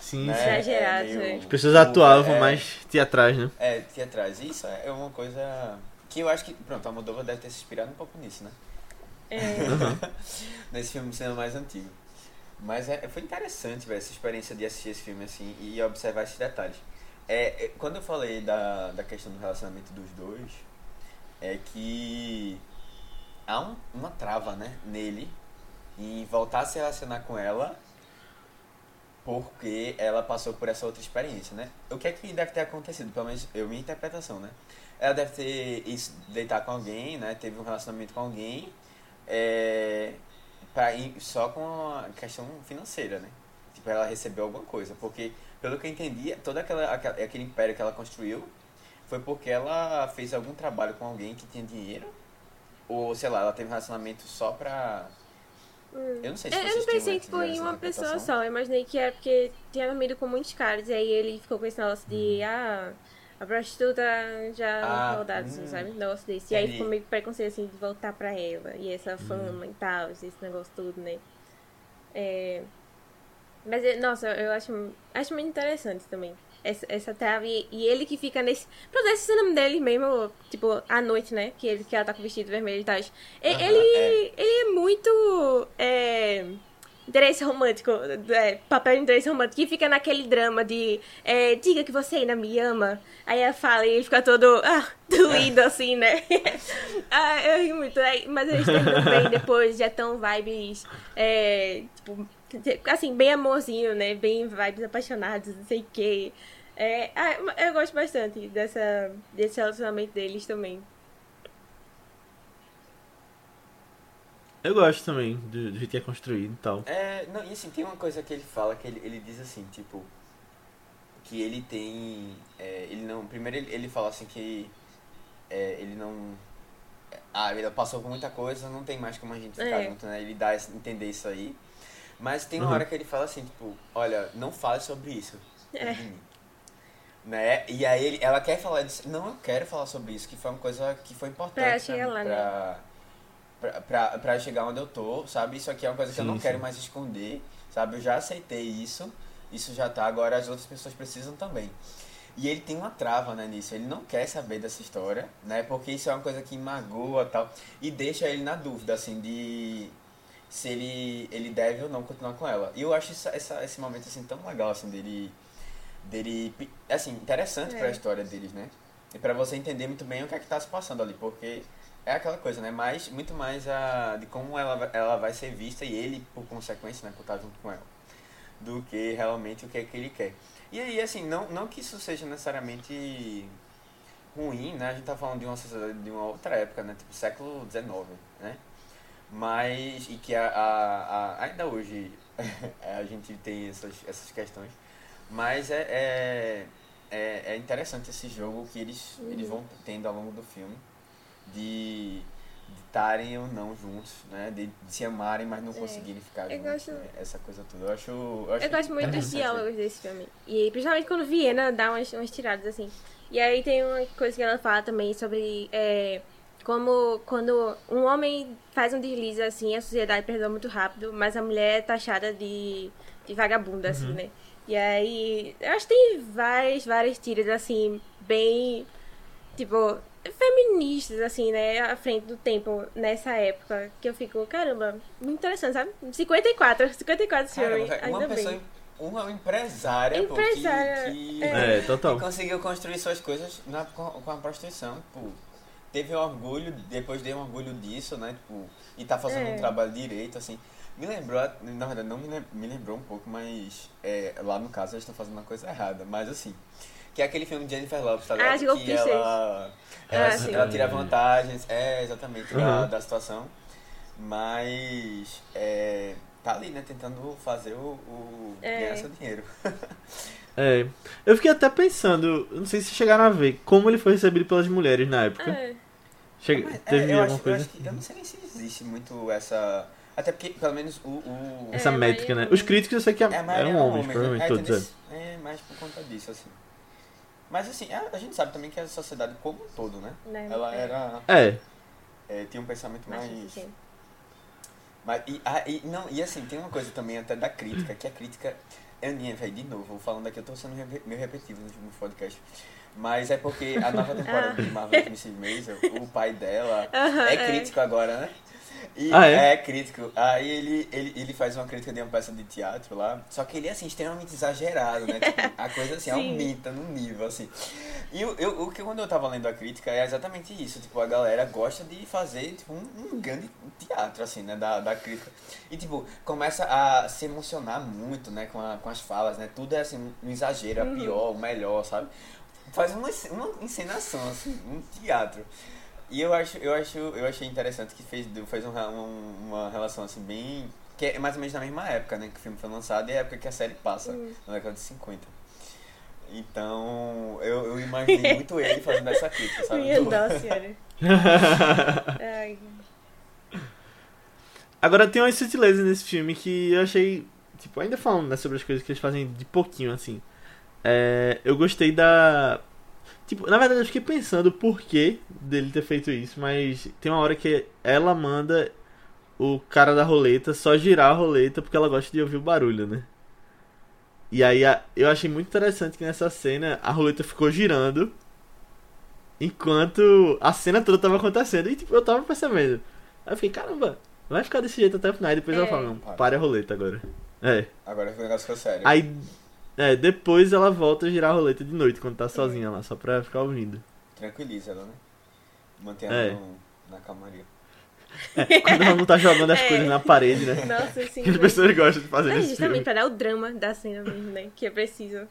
Sim, né? sim. Exagerados, É meio- né? As pessoas atuavam é, mais teatrais, né? É, teatrais. E Isso é uma coisa que eu acho que, pronto, a Moldova deve ter se inspirado um pouco nisso, né? É. [LAUGHS] Nesse filme sendo mais antigo. Mas é, foi interessante, velho, essa experiência de assistir esse filme assim e observar esses detalhes. É, é, quando eu falei da, da questão do relacionamento dos dois, é que há um- uma trava, né, nele em voltar a se relacionar com ela porque ela passou por essa outra experiência, né? O que é que deve ter acontecido? Pelo menos eu minha interpretação, né? Ela deve ter isso, deitar com alguém, né? Teve um relacionamento com alguém, é, pra só com a questão financeira, né? Tipo, ela recebeu alguma coisa, porque pelo que eu entendi, todo aquela- aquele império que ela construiu foi porque ela fez algum trabalho com alguém que tinha dinheiro, ou sei lá, ela teve um relacionamento só pra eu não sei se Eu, eu não pensei, tipo, em uma pessoa só. Eu imaginei que era porque tinha dormido com muitos caras. E aí ele ficou com esse negócio de, ah, a prostituta já Ah, rodada, hum. sabe? Negócio desse. E aí ficou meio preconceito, assim, de voltar pra ela. E essa fama e tal, esse negócio tudo, né? É... Mas, é- nossa, eu acho, acho muito interessante também. Essa, essa trave. E ele que fica nesse. Pronto, esse cinema dele mesmo, tipo, à noite, né? Que, ele, que ela tá com o vestido vermelho e tal. E- Aham, ele, ele é muito. É, interesse romântico. É, papel de interesse romântico. Que fica naquele drama de. é, diga que você ainda me ama. Aí ela fala e ele fica todo. Ah, [LAUGHS] doído assim, né? [LAUGHS] ah, eu ri muito. Aí, mas eles terminam bem depois. Já tão vibes. É, tipo, assim, bem amorzinho, né? Bem vibes apaixonados, não sei o quê. É, ah, eu gosto bastante dessa, desse relacionamento deles também. Eu gosto também do, do jeito que é construído e tal. É, não, e assim, tem uma coisa que ele fala que ele, ele diz assim, tipo, que ele tem. é, ele não. Primeiro ele, ele fala assim que é, ele não. Ah, ele passou por muita coisa, não tem mais como a gente ficar É. junto, né? Ele dá entender isso aí. Mas tem uma Uhum. hora que ele fala assim, tipo, olha, não fale sobre isso. É. Né? E aí ele, ela quer falar disso. Não, eu quero falar sobre isso, que foi uma coisa que foi importante Pra lá, né? pra, pra, pra, pra chegar onde eu tô, sabe? Isso aqui é uma coisa que eu Sim, não quero sim. mais esconder, sabe? Eu já aceitei isso, isso já tá, agora as outras pessoas precisam também. E ele tem uma trava, né, nisso. Ele não quer saber dessa história, né? Porque isso é uma coisa que magoa e tal. E deixa ele na dúvida, assim, de se ele, ele deve ou não continuar com ela. E eu acho essa, essa- esse momento, assim, tão legal, assim, dele... dele assim, interessante É. pra história deles, né? E pra você entender muito bem o que é que tá se passando ali. Porque é aquela coisa, né? Mais, muito mais a, de como ela, vai- ela vai ser vista e ele, por consequência, né? Por estar junto com ela. Do que realmente o que é que ele quer. E aí, assim, não, não que isso seja necessariamente ruim, né? A gente tá falando de uma sociedade de uma outra época, né? Tipo, século XIX, né? Mas, e que a, a, a- ainda hoje [LAUGHS] a gente tem essas, essas questões. Mas é, é, é, é interessante esse jogo que eles, eles vão tendo ao longo do filme. De estarem ou não juntos, né? De, de se amarem, mas não conseguirem ficar Eu juntos. gosto- né? Essa coisa toda. Eu acho. Eu, acho Eu gosto muito dos diálogos desse filme. E principalmente quando Viena dá umas, umas tiradas assim. E aí tem uma coisa que ela fala também sobre é, como quando um homem faz um deslize assim, a sociedade perdoa muito rápido, mas a mulher é taxada de, de vagabunda, assim, né? E aí, eu acho que tem várias, várias tiras assim, bem, tipo, feministas, assim, né? À frente do tempo nessa época. Que eu fico, caramba, muito interessante, sabe? 54, 54 filme, Caramba, velho, uma ainda pessoa, bem. uma empresária, pô, que- Empresária, que, é. É, total. que conseguiu construir suas coisas na, com, com a prostituição, pô. Teve orgulho, depois deu um orgulho disso, né, tipo, e tá fazendo É. um trabalho direito, assim. Me lembrou, na verdade, não me, lem- me lembrou um pouco, mas é, lá no caso eles estão fazendo uma coisa errada, mas assim. Que é aquele filme de Jennifer Lopez, tá Ah, ligado? de que ela, ela, Ah, ela tira vantagens, é, exatamente, da, Uhum. da situação. Mas é, tá ali, né, tentando fazer o, o É. ganhar seu dinheiro. [LAUGHS] É. Eu fiquei até pensando, eu não sei se chegaram a ver, como ele foi recebido pelas mulheres na época. É. Chega, Mas, é, teve eu, alguma acho, eu coisa? acho que eu não sei nem se existe muito essa. Até porque, pelo menos, o. o Essa É, métrica, né? Os críticos eu sei que é, maioria eram eram homens, né? provavelmente é, todos. tendência- é mais por conta disso, assim. Mas assim, a, a gente sabe também que a sociedade como um todo, né? Né, Ela é. era. É. é, tinha um pensamento mais. Sim. Mas, e, ah, e, não, e assim, tem uma coisa também até da crítica, que a crítica. Aninha, velho, de novo, falando aqui, eu tô sendo meio repetitivo no último podcast. Mas é porque a nova [LAUGHS] temporada de Marvel Mrs. Maisel, o pai dela Aham, é é. crítico agora, né? E Ah, é? crítico. Aí ele, ele, ele faz uma crítica de uma peça de teatro lá, só que ele é assim, extremamente exagerado, né? Tipo, [LAUGHS] a coisa assim, Sim. aumenta no nível, assim. E eu, eu, o que quando eu tava lendo a crítica é exatamente isso, tipo, a galera gosta de fazer tipo, um, um grande teatro, assim, né, da, da crítica. E, tipo, começa a se emocionar muito, né, com, a, com as falas, né, tudo é, assim, um exagero, a pior, o melhor, sabe? Faz uma, uma encenação, assim, um teatro. E eu acho, eu acho, eu achei interessante que fez, fez um, um- uma relação, assim, bem... Que é mais ou menos na mesma época, né, que o filme foi lançado e é a época que a série passa, na década de 50. Então, eu, eu imaginei muito [LAUGHS] ele fazendo essa crítica, sabe? Minha Do- nossa senhora. Ai, Agora tem umas sutilezas nesse filme que eu achei. Tipo, ainda falando né, sobre as coisas que eles fazem de pouquinho, assim. É, eu gostei da. Tipo, na verdade eu fiquei pensando o porquê dele ter feito isso, mas tem uma hora que ela manda o cara da roleta só girar a roleta porque ela gosta de ouvir o barulho, né? E aí a- eu achei muito interessante que nessa cena a roleta ficou girando enquanto a cena toda tava acontecendo. E tipo, eu tava percebendo. Aí eu fiquei, caramba, vai ficar desse jeito até o final. E depois ela É. fala, não, pare a roleta agora. É. Agora o negócio ficou sério. Aí, é, depois ela volta a girar a roleta de noite quando tá sozinha lá, só pra ficar ouvindo. Tranquiliza ela, né? Mantém É. ela no- na calmaria. Quando ela não tá jogando as É. coisas na parede, né? Nossa, sim. [LAUGHS] Que as pessoas gostam de fazer É nesse justamente filme. pra dar o drama da cena mesmo, né? Que é preciso.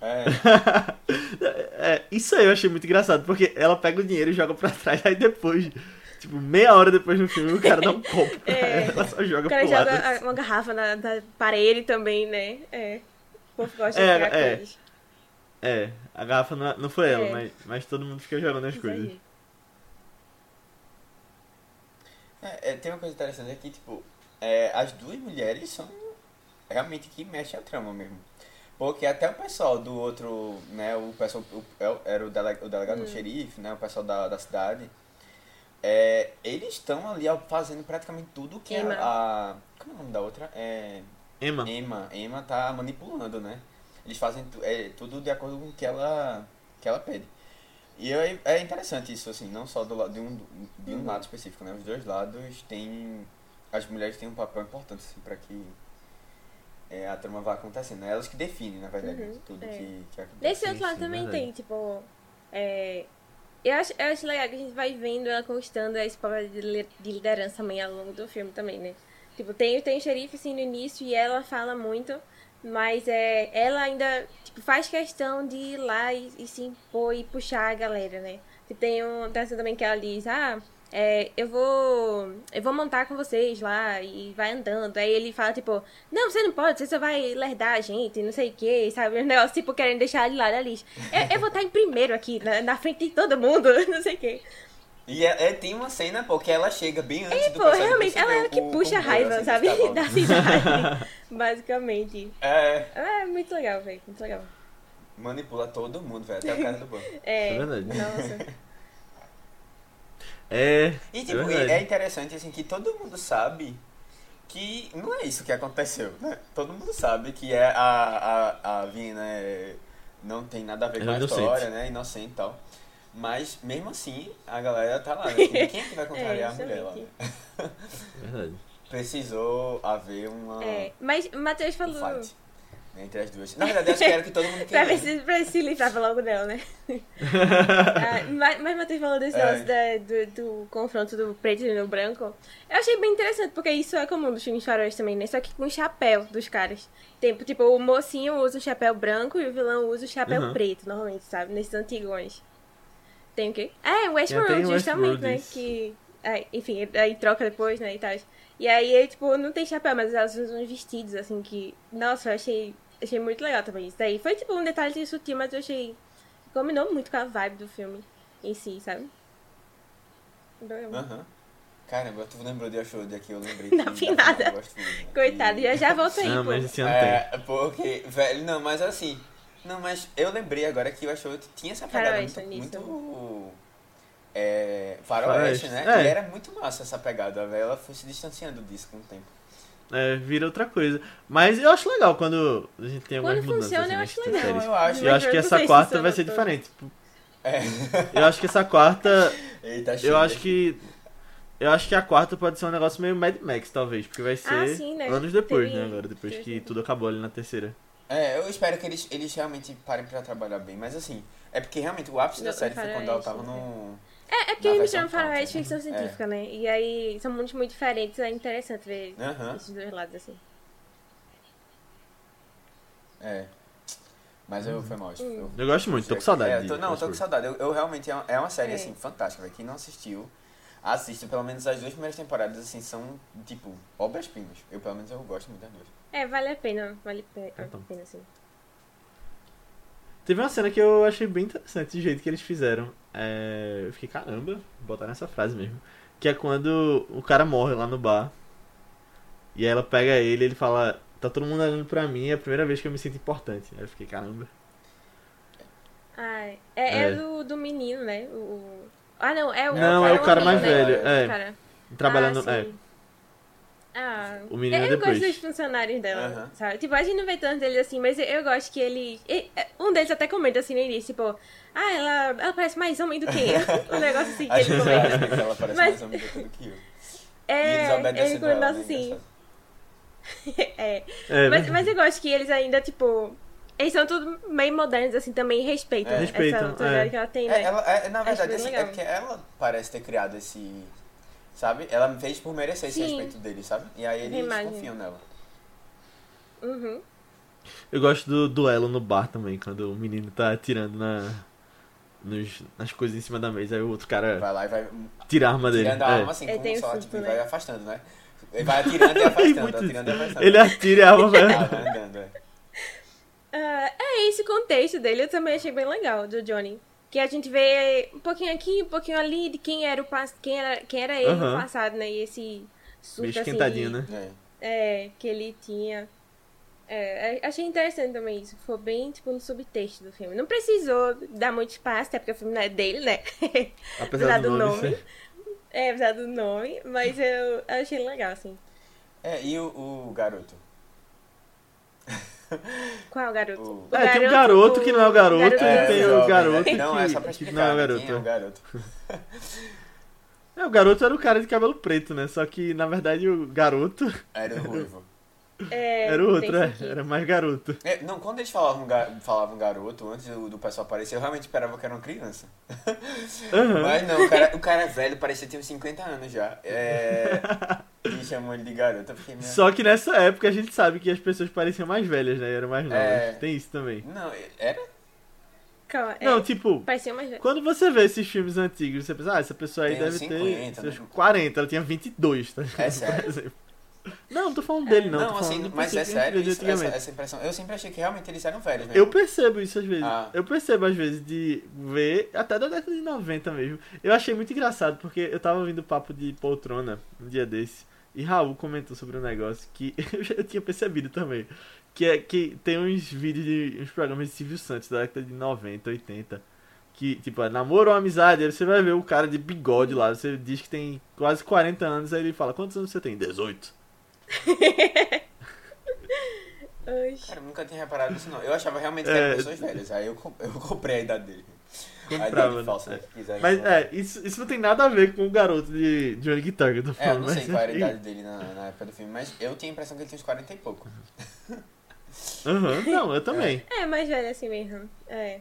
É, [LAUGHS] É, isso aí eu achei muito engraçado, porque ela pega o dinheiro e joga pra trás, aí depois, tipo, meia hora depois no filme, o cara dá um copo pra [LAUGHS] É. ela, ela só joga O cara pro lado. joga a- uma garrafa na, na parede também, né? É. O povo gosta É, de jogar é. coisas. É, a garrafa não, não foi ela, É. mas, mas todo mundo fica jogando as coisas. Exagero. é, é, tem uma coisa interessante aqui, tipo, é, as duas mulheres são realmente que mexem a trama mesmo. Porque até o pessoal do outro, né, o pessoal, o, é- era o, dele, o delegado, Hum. o xerife, né, o pessoal da, da cidade, é, eles estão ali fazendo praticamente tudo que a, a... Como é o nome da outra? É... Emma, Emma, Emma tá manipulando, né? Eles fazem é, tudo de acordo com o que ela, que ela pede. E é, é interessante isso, assim, não só do, la- de um, de um Uhum. lado específico, né? Os dois lados têm... As mulheres têm um papel importante, assim, pra que é, a trama vá acontecendo. né? Elas que definem, na verdade, Uhum, tudo é. que, que acontece. Nesse Sim, outro lado sim, também verdade. tem, tipo. É, eu, acho, eu acho legal que a gente vai vendo ela conquistando esse papel de liderança também ao longo do filme também, né? Tipo, tem, tem o xerife assim no início e ela fala muito, mas é, ela ainda tipo, faz questão de ir lá e, e se impor e puxar a galera, né? E tem um dessa também que ela diz, ah, é, eu vou. Eu vou montar com vocês lá e vai andando. Aí ele fala, tipo, não, você não pode, você só vai lerdar a gente, não sei o que, sabe? Um negócio, tipo, querendo deixar ele lá da lista. Eu, eu vou estar em primeiro aqui, na, na frente de todo mundo, [LAUGHS] não sei o que. E é, é- tem uma cena, pô, que ela chega bem antes do Pô, realmente, ela é a que o puxa a comboio, raiva, assim, sabe? [LAUGHS] cavalos. Da cidade. [LAUGHS] Basicamente. É, É muito legal, velho. Muito legal. manipula todo mundo, velho, até o cara do banco. [LAUGHS] É. É verdade. Nossa. É. E é tipo, verdade. é interessante assim que todo mundo sabe que não é isso que aconteceu, né? Todo mundo sabe que é a, a, a Vina é, não tem nada a ver É com a história, né? Inocente e tal. Mas mesmo assim, a galera tá lá. Né? [LAUGHS] Quem quem é que vai contrariar a mulher lá? né? Verdade. Precisou haver uma É. Mas Matheus um falou. fight entre as duas. Na verdade, eu acho que era o que todo mundo [LAUGHS] Pra ver, queria. se, pra se livrava logo dela, né? [LAUGHS] Ah, mas, mas Matheus falou desse É. negócio da- do, do confronto do preto e do branco. Eu achei bem interessante, porque isso é comum dos filmes faróis também, né? Só que com o chapéu dos caras. Tem, tipo, o mocinho usa o chapéu branco e o vilão usa o chapéu Uhum. preto, normalmente, sabe? Nesses antigões. Tem o quê? É, o Tem Westworld, em justamente, Westworld, né? isso. Que. é, enfim, aí troca depois, né? E tal. E aí, ele, tipo, não tem chapéu, mas elas usam uns vestidos, assim, que. Nossa, eu achei. Achei muito legal também isso daí. Foi tipo um detalhe sutil, mas eu achei. Combinou muito com a vibe do filme em si, sabe? Bem- Aham. Caramba, tu lembrou de Ashwood aqui, eu lembrei Não vi da nada. né? Coitado, Que- já já volto aí, Não, pô. mas esse ano tem. É, porque, velho, não, mas assim, não, mas eu lembrei agora que o Ashwood tinha essa pegada Faroeste muito, muito é, faroeste, Faroeste, né? é. E era muito massa essa pegada, velho, ela foi se distanciando disso com o tempo. É, vira outra coisa. Mas eu acho legal quando a gente tem algumas Quando mudanças funciona, assim, eu acho legal. séries. Não, eu acho. Eu acho que essa se quarta funciona vai ser diferente. Tipo, É. Eu acho que essa quarta. [LAUGHS] Eita, Eu acho que. Eu acho que a quarta pode ser um negócio meio Mad Max, talvez. Porque vai ser Ah, sim, né? anos depois, Teve- né? Agora, depois que tudo acabou ali na terceira. É, eu espero que eles, eles realmente parem pra trabalhar bem, mas assim, é porque realmente o ápice da série foi quando ela tava no... É, é porque eles misturam faroeste e country, ficção né? científica, né? E aí são mundos muito diferentes, é interessante ver Aham, esses dois lados assim. é. Mas eu, foi mal, acho. Hum. Eu- Eu gosto muito, tô com saudade. É, de tô, não, tô com saudade. Eu, eu realmente é uma, é uma série É. assim fantástica, velho. Quem não assistiu, assista. Pelo menos as duas primeiras temporadas assim são tipo obras-primas. Eu pelo menos eu gosto muito das duas. É, vale a pena, vale a pena, Então. a pena sim. Teve uma cena que eu achei bem interessante, o jeito que eles fizeram. É... Eu fiquei, caramba, botar nessa frase mesmo. Que é quando o cara morre lá no bar. E aí ela pega ele e ele fala, tá todo mundo olhando pra mim, é a primeira vez que eu me sinto importante. Aí eu fiquei, caramba. Ah, é, é, É. do, do menino, né? O- Ah, não, é o Não, é o cara mais né? velho, é. O cara. Trabalhando. ah, é. Ah, O menino eu, é eu depois. gosto dos funcionários dela, Aham. sabe? Tipo, a gente não vê tanto deles assim, mas eu, eu gosto que ele, e- Um deles até comenta assim no início, tipo, ah, ela, ela parece mais homem do que eu. [LAUGHS] um negócio assim que A ele comenta. ela parece Mas- mais homem do que eu. [LAUGHS] e É, eles ele comenta né? assim. [LAUGHS] É. é, Mas, né? mas eu gosto que eles ainda, tipo. Eles são tudo meio modernos, assim, também e respeitam É. essa Respeitam, autoridade é. que ela tem, É, né? ela, é, na verdade, assim, é porque ela parece ter criado esse. Sabe? Ela fez por merecer esse Sim. respeito dele, sabe? E aí eles Imagem. confiam nela. Uhum. Eu gosto do duelo no bar também, quando o menino tá atirando na, nos, nas coisas em cima da mesa, aí o outro cara Vai lá e vai tira a arma dele. tirando a É. arma assim, É, como tem só, susto, tipo, e né? vai afastando, né? Ele vai atirando e [LAUGHS] afastando, atirando e afastando. Ele atira e a arma [LAUGHS] vai. Ah, vai andando, é. Ah, é esse contexto dele, eu também achei bem legal, do Johnny. Que a gente vê um pouquinho aqui, um pouquinho ali de quem era o pass... quem era, quem era ele no Aham. passado, né? E esse surto assim, de- né? É, que ele tinha. É, é, achei interessante também isso. Foi bem, tipo, no subtexto do filme. Não precisou dar muito espaço, até porque o filme não é dele, né? [LAUGHS] Apesar do nome. ser- É, apesar do nome, mas eu achei legal, assim. É, e o, o garoto? [LAUGHS] Qual é o garoto? O- O É, tem um garoto que não é o garoto, garoto e do- tem o jovem, garoto né? Não, que- é só pra que explicar, não é o né? garoto. É o garoto? É, o garoto era o cara de cabelo preto, né? Só que, na verdade, o garoto Era o ruivo. É, era o outro, é, era mais garoto. É, não, quando eles falavam, ga- falavam garoto, antes do, do pessoal aparecer, eu realmente esperava que era uma criança. [LAUGHS] Aham. Mas não, o cara, o cara é velho, parecia ter uns 50 anos já. É... [LAUGHS] E chamam ele de garoto. Eu fiquei meio... Só que nessa época a gente sabe que as pessoas pareciam mais velhas, né? Eram mais novas. É. Tem isso também. Não, era? Calma, é, Não, tipo, parecia mais velho. quando você vê esses filmes antigos, você pensa, ah, essa pessoa aí Tem deve 50, ter seus né? 40, ela tinha 22, tá É [LAUGHS] sério? Não, não tô falando dele, não. Não, assim, mas é sério isso, essa, essa impressão. Eu sempre achei que realmente eles eram velhos mesmo. Eu percebo isso às vezes. Ah. Eu percebo às vezes de ver, até da década de 90 mesmo. Eu achei muito engraçado, porque eu tava ouvindo papo de poltrona um dia desse, e Raul comentou sobre um negócio que [LAUGHS] eu já tinha percebido também. Que é que tem uns vídeos de uns programas de Silvio Santos da década de 90, 80. Que, tipo, é namoro ou amizade, aí você vai ver o cara de bigode lá, você diz que tem quase 40 anos, aí ele fala, quantos anos você tem? 18. [LAUGHS] Cara, eu nunca tinha reparado nisso, não. Eu achava realmente que É. eram pessoas velhas. Aí eu, eu comprei a idade dele. a Comprava, idade falsa, né? que quiserem Mas é, isso, isso não tem nada a ver com o garoto de Johnny Guitar que eu tô É, eu falando. não sei qual era a idade dele na, na época do filme, mas eu tinha a impressão que ele tinha uns 40 e pouco. Aham, Não, eu também. É, mais velho assim mesmo. É.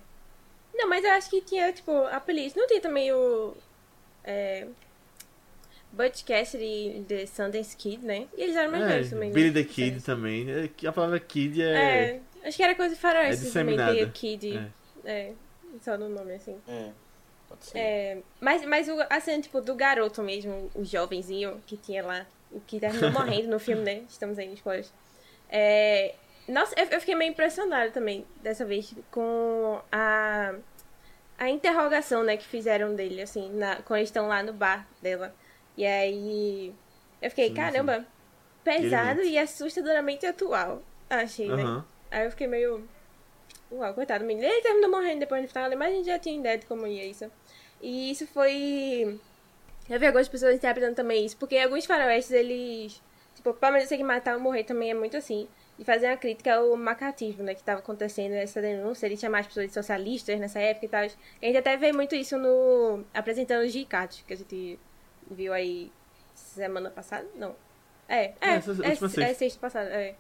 Não, mas eu acho que tinha, tipo, a polícia. Não tinha também o. É. Butch Cassidy e The Sundance Kid, né? E eles eram mais É, velhos também. né? Billy the Kid também. É, A palavra Kid é. É. Acho que era coisa de faroeste É também, o Kid. É. É. Só no nome, assim. É, pode ser. É, mas, mas o, a cena, tipo, do garoto mesmo, o jovenzinho que tinha lá, o que terminou [LAUGHS] morrendo no filme, né? Estamos aí nos spoilers. É, nossa, eu, eu fiquei meio impressionada também, dessa vez, com a, a interrogação, né, que fizeram dele, assim, na, quando eles estão lá no bar dela. E aí, eu fiquei, Sim, caramba, pesado Ele e assustadoramente atual, achei, né? Aí eu fiquei meio. Uau, coitado do menino. Ele terminou morrendo depois no final, né? mas a gente já tinha ideia de como ia isso. E isso foi. Eu vi algumas pessoas interpretando também isso, porque alguns faroestes, eles. Tipo, pelo menos eu sei que matar ou morrer também é muito assim. E fazer uma crítica ao macatismo, né? Que tava acontecendo essa denúncia, ele chamar as pessoas de socialistas nessa época e tal. A gente até vê muito isso no. apresentando os Gicatos, que a gente viu aí semana passada? Não. É, é, É, essa- é, última é, sexta. passada, é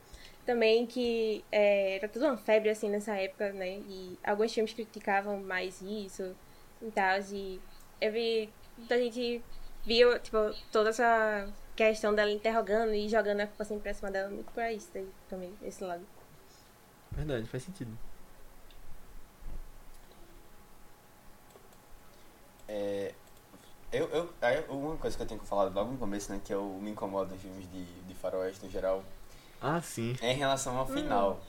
também que é, era tudo uma febre assim nessa época, né? E alguns filmes criticavam mais isso e tal. E eu vi muita gente viu, tipo, toda essa questão dela interrogando e jogando a culpa assim pra cima dela muito pra isso daí também, esse lado. Verdade, faz sentido. É, eu, eu, aí uma coisa que eu tenho que falar logo no começo, né, que eu me incomodo em filmes de, de faroeste no geral, Ah, sim. é em relação ao final.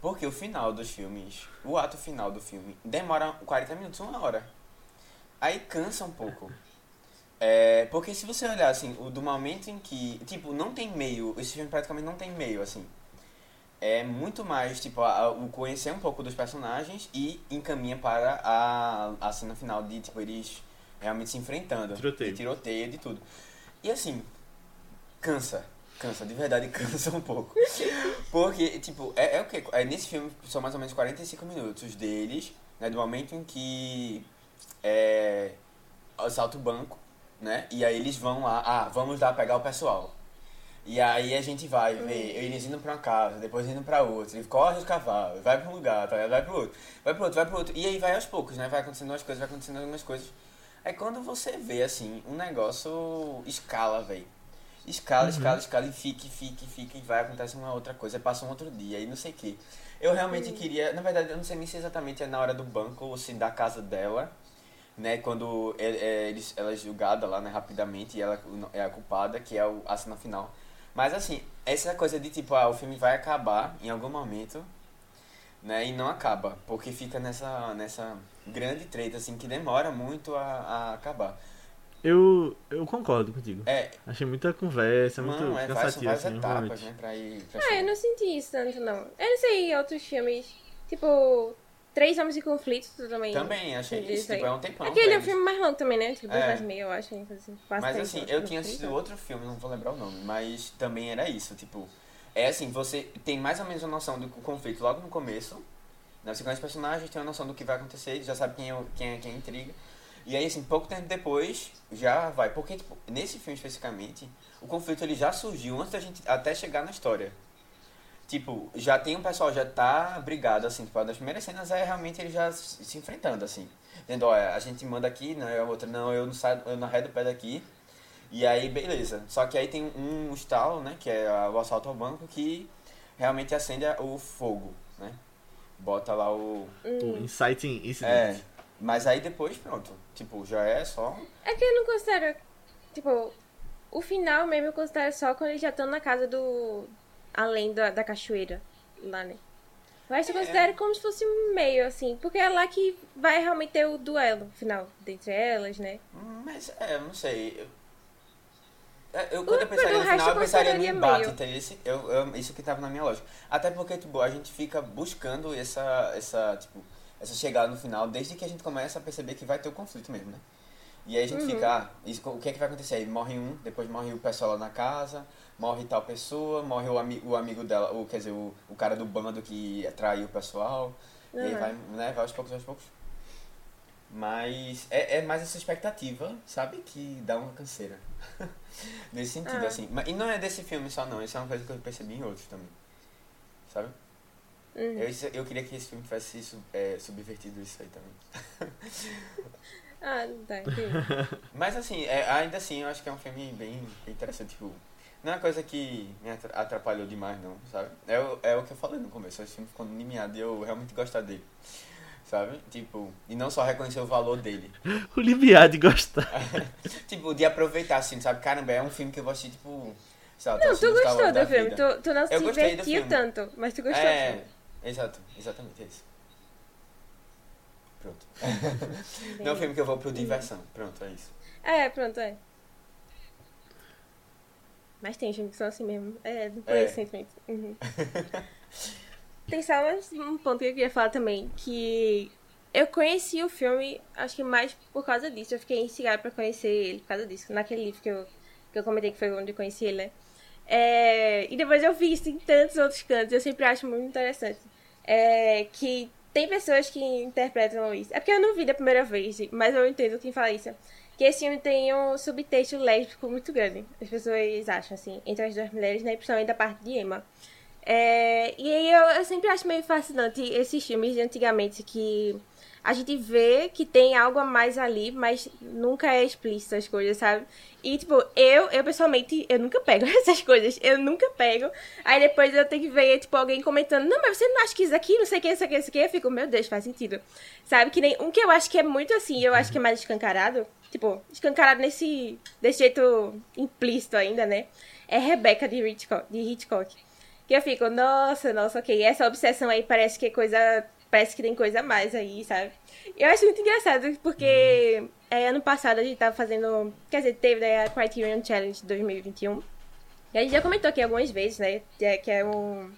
Porque o final dos filmes, o ato final do filme, demora 40 minutos, uma hora. Aí cansa um pouco. É, porque se você olhar, assim, o do momento em que... Tipo, não tem meio, esse filme praticamente não tem meio, assim. É muito mais, tipo, a- o conhecer um pouco dos personagens e encaminha para a, a cena final de, tipo, eles realmente se enfrentando. Tiroteio. De tiroteio, de tudo. E assim, cansa. Cansa, de verdade [LAUGHS] cansa um pouco. Porque, tipo, é, é o quê? É, nesse filme são mais ou menos 45 minutos deles, né? Do momento em que é, assalta o banco, né? E aí eles vão lá, ah, vamos lá pegar o pessoal. E aí a gente vai ver eles indo pra uma casa, depois indo pra outra, ele corre os cavalos, vai pra um lugar, tá? vai pro outro, vai pro outro, vai pro outro. E aí vai aos poucos, né? Vai acontecendo umas coisas, vai acontecendo algumas coisas. Aí quando você vê, assim, um negócio escala, velho. Escala, escala, escala, e fica, e fica, e fica, e vai, acontece uma outra coisa, passa um outro dia, e não sei o que. Eu realmente queria, na verdade, eu não sei nem se exatamente é na hora do banco ou se da casa dela, né, quando é, é, eles, ela é julgada lá, né, rapidamente, e ela é a culpada, que é o, a cena final. Mas assim, essa coisa de tipo, ah, o filme vai acabar em algum momento, né, e não acaba, porque fica nessa, nessa grande treta, assim, que demora muito a, a acabar. Eu, eu concordo contigo. É, Achei muita conversa, muito não, é, vai, são cansativo, várias assim, etapas, realmente. né, pra ir... Pra Ah, eu não senti isso tanto, não. Eu não sei outros filmes, tipo, Três Homens em Conflito também. Também, achei isso, tipo, é um tempão. Aquele é um filme mais longo também, né? Tipo, É. e meia, eu acho. Assim, Mas assim, eu não tinha assistido outro filme, não vou lembrar o nome, mas também era isso, tipo... É assim, você tem mais ou menos uma noção do conflito logo no começo, né? Você conhece os personagens, tem uma noção do que vai acontecer, já sabe quem é, o- quem é, quem é a intriga. E aí, assim, pouco tempo depois, já vai. Porque, tipo, nesse filme especificamente, o conflito ele já surgiu antes da gente até chegar na história. Tipo, já tem um pessoal, já tá brigado, assim, tipo, das primeiras cenas é realmente ele já se enfrentando, assim. Dizendo, olha, a gente manda aqui, né, a outra, não, eu não saio, eu não arredo o pé daqui. E aí, beleza. Só que aí tem um estalo, né, que é o assalto ao banco, que realmente acende o fogo, né. Bota lá o... O Inciting É, Incident. mas aí depois, pronto. Tipo, já é só... É que eu não considero, tipo, o final mesmo eu considero só quando eles já estão na casa do. além da, da cachoeira. Lá, né? Que eu É. considero como se fosse um meio, assim. Porque é lá que vai realmente ter o duelo final dentre elas, né? Hum, Mas, é, eu não sei. Eu, é, eu quando eu pensaria o no final, eu pensaria no embate, meio. entendeu? Esse, eu, eu- isso que tava na minha lógica. Até porque, tipo, a gente fica buscando essa, essa, tipo, essa chegada no final desde que a gente começa a perceber que vai ter o conflito mesmo, né? E aí a gente Uhum. fica, ah, isso, o que é que vai acontecer? Aí morre um, depois morre o pessoal lá na casa, morre tal pessoa, morre o, ami, o amigo dela, ou quer dizer, o, o cara do bando que traiu o pessoal. E aí Uhum. vai, né, vai aos poucos, aos poucos. Mas é, é mais essa expectativa, sabe? Que dá uma canseira. [LAUGHS] Nesse sentido, Ah. assim. Mas, e não é desse filme só, não. Isso é uma coisa que eu percebi em outros também. Sabe? Uhum. Eu, eu queria que esse filme tivesse isso, é, subvertido isso aí também. [LAUGHS] Ah, tá, entendi. [LAUGHS] Mas, assim, é, ainda assim, eu acho que é um filme bem, interessante. Tipo, não é uma coisa que me atra- atrapalhou demais, não, sabe? É, o- é o que eu falei no começo. Esse filme ficou limiado e eu realmente gostar dele. Sabe? Tipo, e não só reconhecer o valor dele. [LAUGHS] O limiar de gostar. [LAUGHS] Tipo, de aproveitar, assim, sabe? Caramba, é um filme que eu vou assistir, tipo. Sei lá, tô Não, tu gostou do filme. Tu, tu não se Eu gostei do divertiu tanto, mas tu gostou do É, filme. exato, exatamente é isso. Pronto. [LAUGHS] Não é um filme que eu vou pro diversão. Pronto, é isso. É, pronto, é. Mas tem filmes que são assim mesmo. É, foi É. esse sentimento. Uhum. Tem só um ponto que eu queria falar também, que eu conheci o filme, acho que mais por causa disso. Eu fiquei instigada pra conhecer ele por causa disso. Naquele livro que eu, que eu comentei que foi onde eu conheci ele, né? É, e depois eu vi isso em tantos outros cantos. Eu sempre acho muito interessante. É, que tem pessoas que interpretam isso. É porque eu não vi da primeira vez, mas eu entendo quem fala isso. Que esse filme tem um subtexto lésbico muito grande. As pessoas acham, assim, entre as duas mulheres, né? Principalmente da parte de Emma. É, e aí eu, eu sempre acho meio fascinante esses filmes de antigamente que a gente vê que tem algo a mais ali, mas nunca é explícito as coisas, sabe? E, tipo, eu, eu pessoalmente, eu nunca pego [LAUGHS] essas coisas. Eu nunca pego. Aí depois eu tenho que ver, tipo, alguém comentando, não, mas você não acha que isso aqui, não sei o que, isso aqui, isso aqui. Eu fico, meu Deus, faz sentido. Sabe? Que nem um que eu acho que é muito assim, eu acho que é mais escancarado. Tipo, escancarado nesse, desse jeito implícito ainda, né? É Rebecca de Hitchcock. De Hitchcock. Que eu fico, nossa, nossa, ok. Essa obsessão aí parece que é coisa. Parece que tem coisa a mais aí, sabe? Eu acho muito engraçado, porque é, ano passado a gente tava fazendo. Quer dizer, teve né, a Criterion Challenge 2021. E a gente já comentou aqui algumas vezes, né? Que é, é um.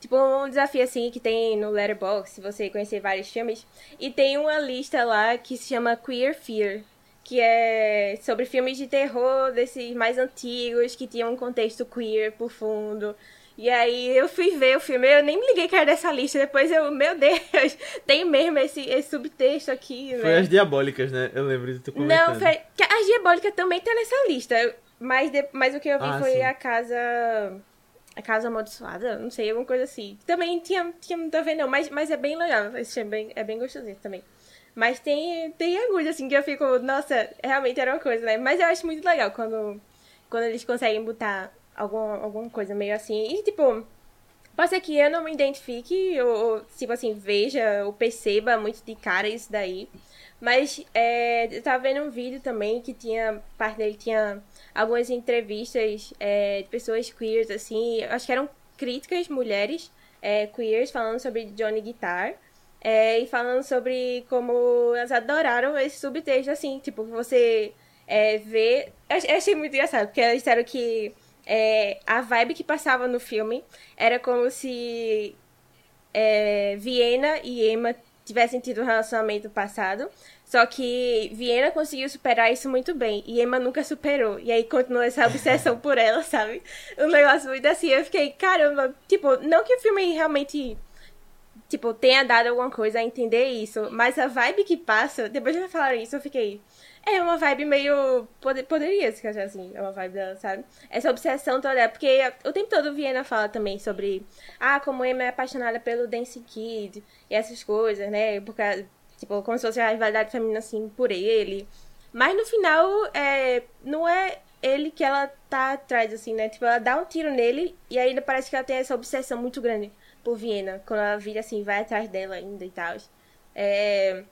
Tipo, um desafio assim que tem no Letterboxd, se você conhecer vários filmes. E tem uma lista lá que se chama Queer Fear. Que é sobre filmes de terror desses mais antigos, que tinham um contexto queer por fundo. E aí eu fui ver o filme, eu nem me liguei que era dessa lista. Depois eu, meu Deus, [LAUGHS] tem mesmo esse, esse subtexto aqui, Foi né? as diabólicas, né? Eu lembro de tu comentando. Não, foi. que A Diabólica também tá nessa lista. Mas, de- mas o que eu vi Ah, foi sim. a casa. A casa amaldiçoada, não sei, alguma coisa assim. Também tinha, tinha muito a ver, não, mas, mas é bem legal. Esse é bem, é bem gostosinho também. Mas tem, tem agulha, assim, que eu fico, nossa, realmente era uma coisa, né? Mas eu acho muito legal quando, quando eles conseguem botar alguma, alguma coisa meio assim. E, tipo, pode ser que eu não me identifique, ou, ou, tipo assim, veja ou perceba muito de cara isso daí. Mas é, eu tava vendo um vídeo também que tinha, parte dele tinha algumas entrevistas é, de pessoas queers, assim, acho que eram críticas mulheres é, queers falando sobre Johnny Guitar. é, e falando sobre como elas adoraram esse subtexto, assim, tipo, você é, vê. Eu ach- eu achei muito engraçado, porque elas disseram que é, a vibe que passava no filme era como se é, Viena e Emma tivessem tido um relacionamento passado. Só que Viena conseguiu superar isso muito bem. E Emma nunca superou. E aí continua essa obsessão [LAUGHS] por ela, sabe? Um negócio muito assim. Eu fiquei, caramba, tipo, não que o filme realmente. Tipo, tenha dado alguma coisa a entender isso. Mas a vibe que passa, depois de falaram isso, eu fiquei. É uma vibe meio. Pode, poderia se achar assim. É uma vibe dela, sabe? Essa obsessão toda. Porque o tempo todo Viena fala também sobre. Ah, como Emma é apaixonada pelo Dancing Kid. E essas coisas, né? Porque, tipo, como se fosse a rivalidade feminina assim por ele. Mas no final, é, não é ele que ela tá atrás, assim, né? Tipo, ela dá um tiro nele e ainda parece que ela tem essa obsessão muito grande por Viena. Quando ela vira assim, vai atrás dela ainda e tal. É.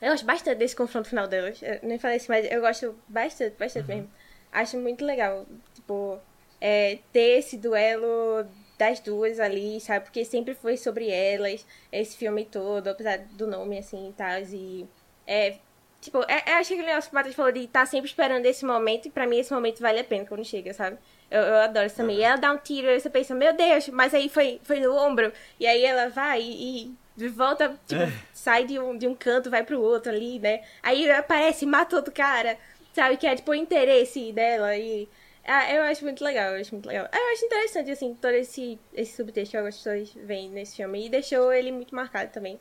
Eu gosto bastante desse confronto final delas. Eu nem falei isso, mas eu gosto bastante, bastante mesmo. acho muito legal, tipo, é, ter esse duelo das duas ali, sabe? Porque sempre foi sobre elas, esse filme todo, apesar do nome, assim, e tal, e... É, tipo, é, é, acho que o o Matheus falou de estar tá sempre esperando esse momento, e pra mim esse momento vale a pena quando chega, sabe? Eu, eu adoro isso também. E ela dá um tiro, e você pensa, meu Deus, mas aí foi, foi no ombro, e aí ela vai e, e volta, tipo, é. sai de um, de um canto, vai pro outro ali, né? Aí aparece, mata outro cara, sabe? Que é, tipo, o interesse dela e... Ah, eu acho muito legal, eu acho muito legal. Eu acho interessante, assim, todo esse, esse subtexto que algumas pessoas veem nesse filme. E deixou ele muito marcado também.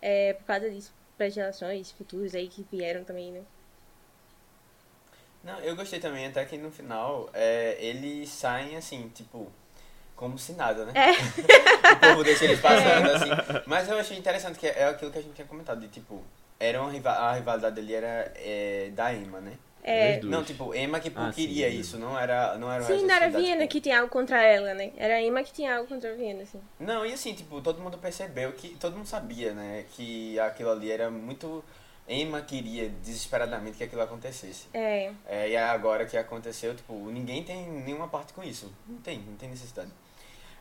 É, por causa disso, para as gerações futuras aí que vieram também, né? Não, eu gostei também, até que no final é, eles saem assim, tipo, como se nada, né? É. o povo deixa eles passando, é. assim. Mas eu achei interessante que é aquilo que a gente tinha comentado, de tipo, era uma, a rivalidade dele era é, da Emma, né? É. Não, tipo, Emma que ah, queria sim, isso, não era, não era Sim, não era Viena tipo... que tinha algo contra ela, né? Era Emma que tinha algo contra a Viena, assim. Não, e assim, tipo, todo mundo percebeu que. Todo mundo sabia, né? Que aquilo ali era muito. Emma queria desesperadamente que aquilo acontecesse. É. é e agora que aconteceu, tipo, ninguém tem nenhuma parte com isso. Não tem, não tem necessidade.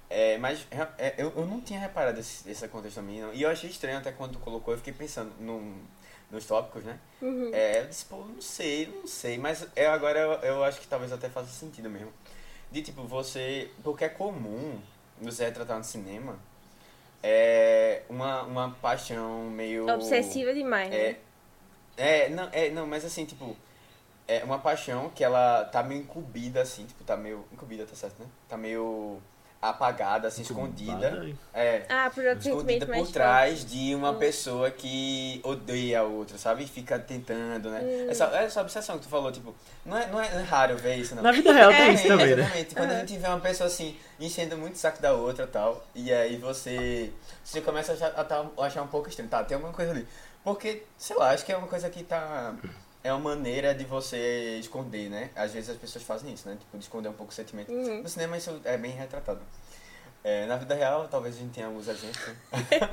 É, mas é, eu, eu não tinha reparado esse, esse contexto também, não. E eu achei estranho até quando tu colocou, eu fiquei pensando num nos tópicos, né? Uhum. É, eu disse, pô, não sei, não sei, mas eu, agora eu, eu acho que talvez até faça sentido mesmo. De tipo, você. Porque é comum você retratar no cinema é uma, uma paixão meio. Obsessiva demais, é, né? É, não, é, não, mas assim, tipo. É uma paixão que ela tá meio incumbida, assim, tipo, tá meio. Incumbida, tá certo, né? Tá meio apagada, assim, escondida. É. Ah, por escondida por trás forte. de uma hum. pessoa que odeia a outra, sabe? E fica tentando, né? Hum. Essa, essa obsessão que tu falou, tipo, não é, não é, é raro ver isso, não. Na vida real tem é, isso também, né? Exatamente. Quando a gente vê uma pessoa assim, enchendo muito o saco da outra e tal, e aí você, você começa a achar, a, tá, a achar um pouco estranho. Tá, tem alguma coisa ali. Porque, sei lá, acho que é uma coisa que tá é uma maneira de você esconder, né? Às vezes as pessoas fazem isso, né? Tipo, de esconder um pouco o sentimento. Uhum. No cinema isso é bem retratado. É, na vida real, talvez a gente tenha alguns exemplos, né? [LAUGHS]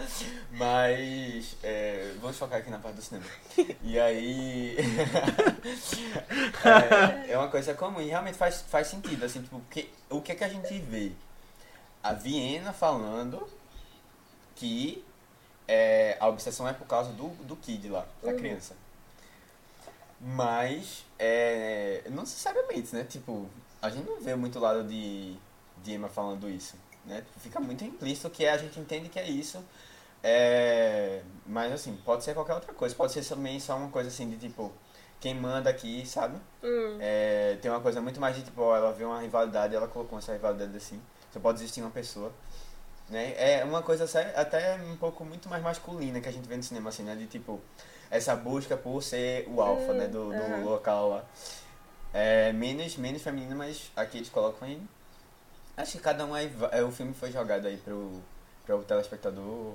mas é, vamos focar aqui na parte do cinema. E aí. [LAUGHS] é, é, uma coisa comum e realmente faz, faz sentido, assim, tipo, porque, o que é que a gente vê? A Viena falando que é, a obsessão é por causa do, do kid lá, da uhum. criança. Mas, é, não necessariamente, né? Tipo, a gente não vê muito lado de, de Emma falando isso, né? Fica muito implícito que a gente entende que é isso. É, mas, assim, pode ser qualquer outra coisa. Pode ser também só uma coisa assim de tipo, quem manda aqui, sabe? Hum. É, tem uma coisa muito mais de tipo, ó, ela vê uma rivalidade ela colocou essa rivalidade assim. Só pode existir uma pessoa. Né? É uma coisa até um pouco muito mais masculina que a gente vê no cinema, assim, né? De tipo, essa busca por ser o alfa, né, do, do uhum. local lá. É menos, menos feminino, mas aqui eles colocam aí. Acho que cada um aí, é, o filme foi jogado aí pro, pro telespectador